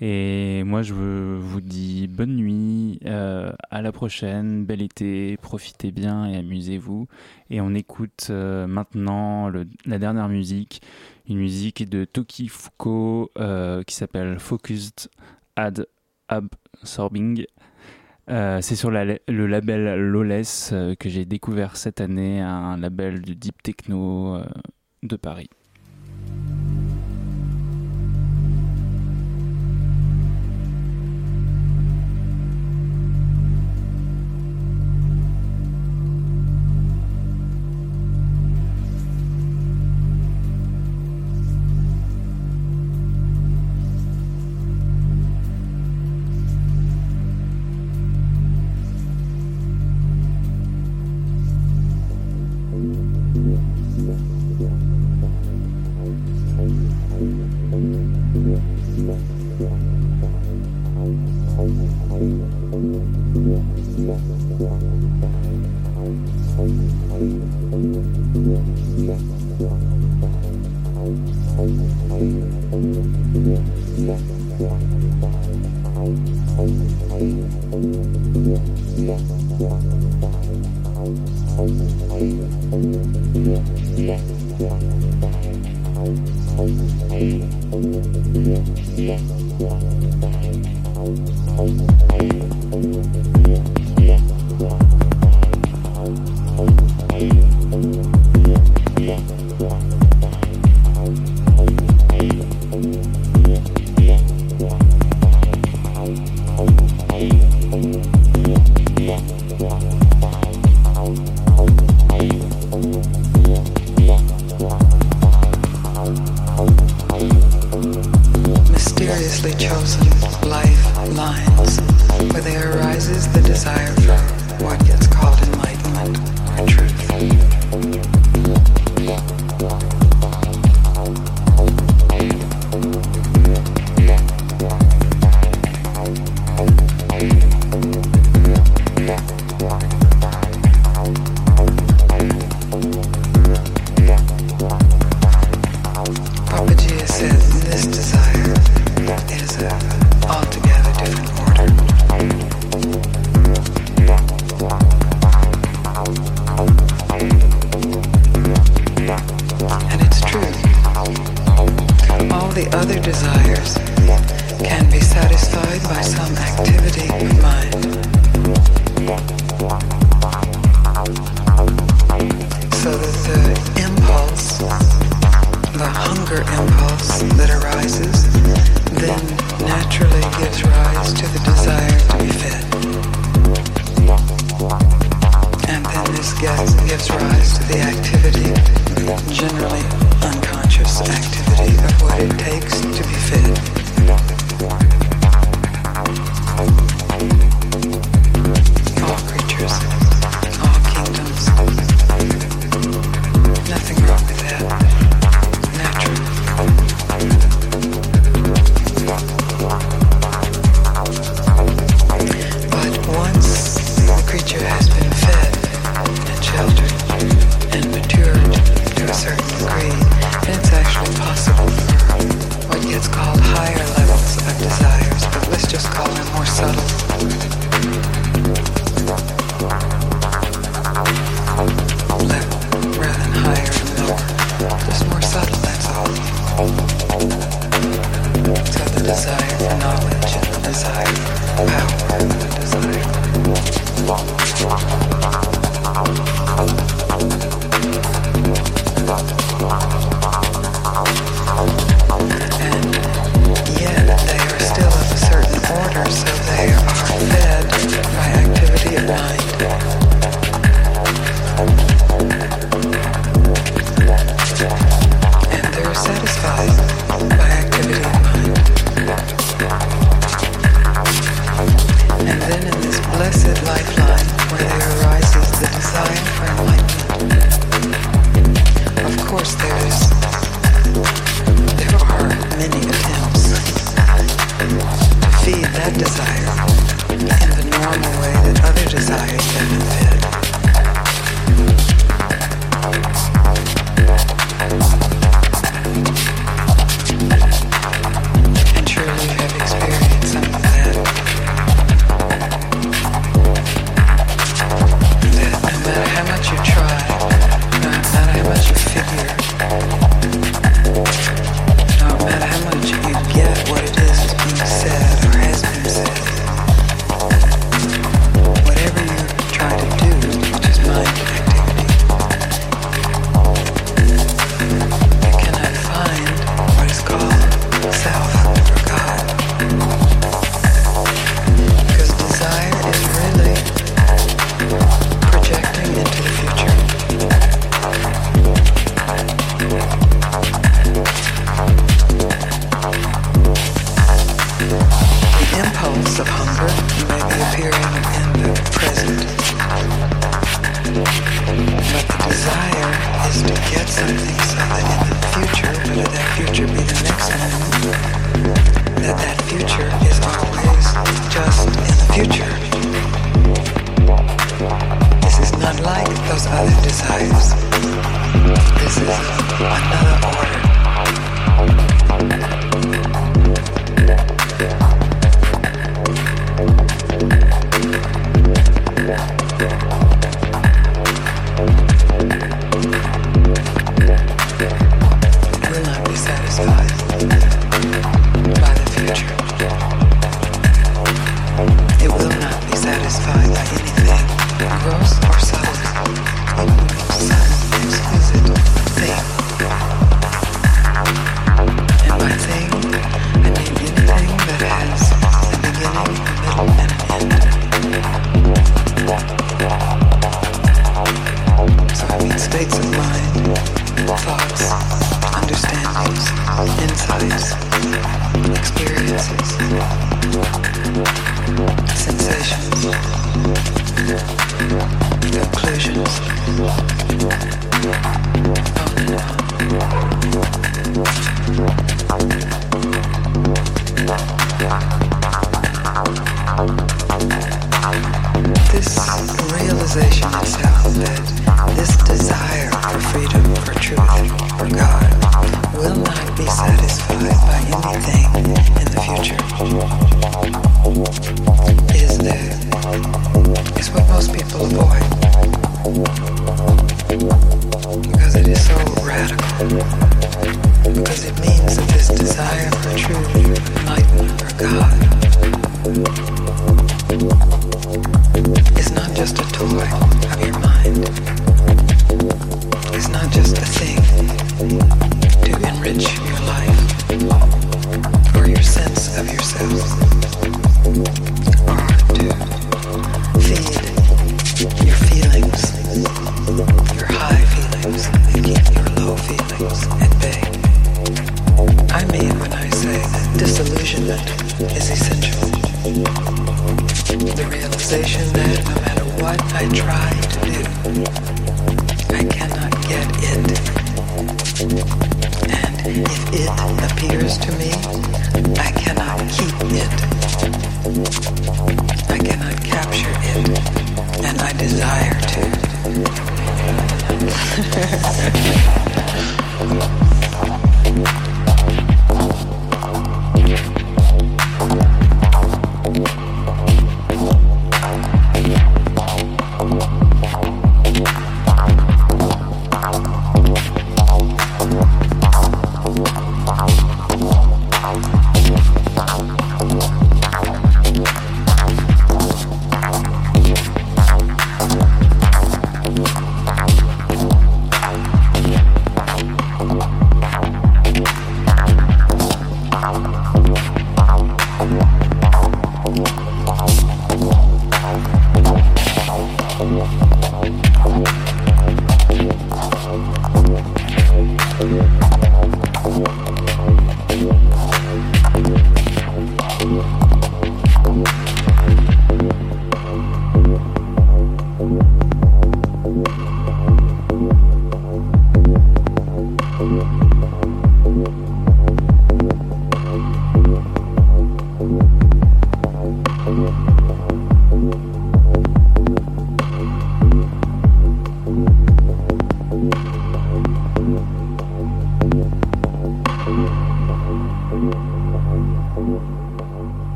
[SPEAKER 2] Et moi, je vous dis bonne nuit, à la prochaine, bel été, profitez bien et amusez-vous. Et on écoute maintenant la dernière musique, une musique de Toki Fuko qui s'appelle Focused Ad
[SPEAKER 14] Absorbing. Euh, c'est sur le label Lawless euh, que j'ai découvert cette année, un label de deep techno euh, de Paris.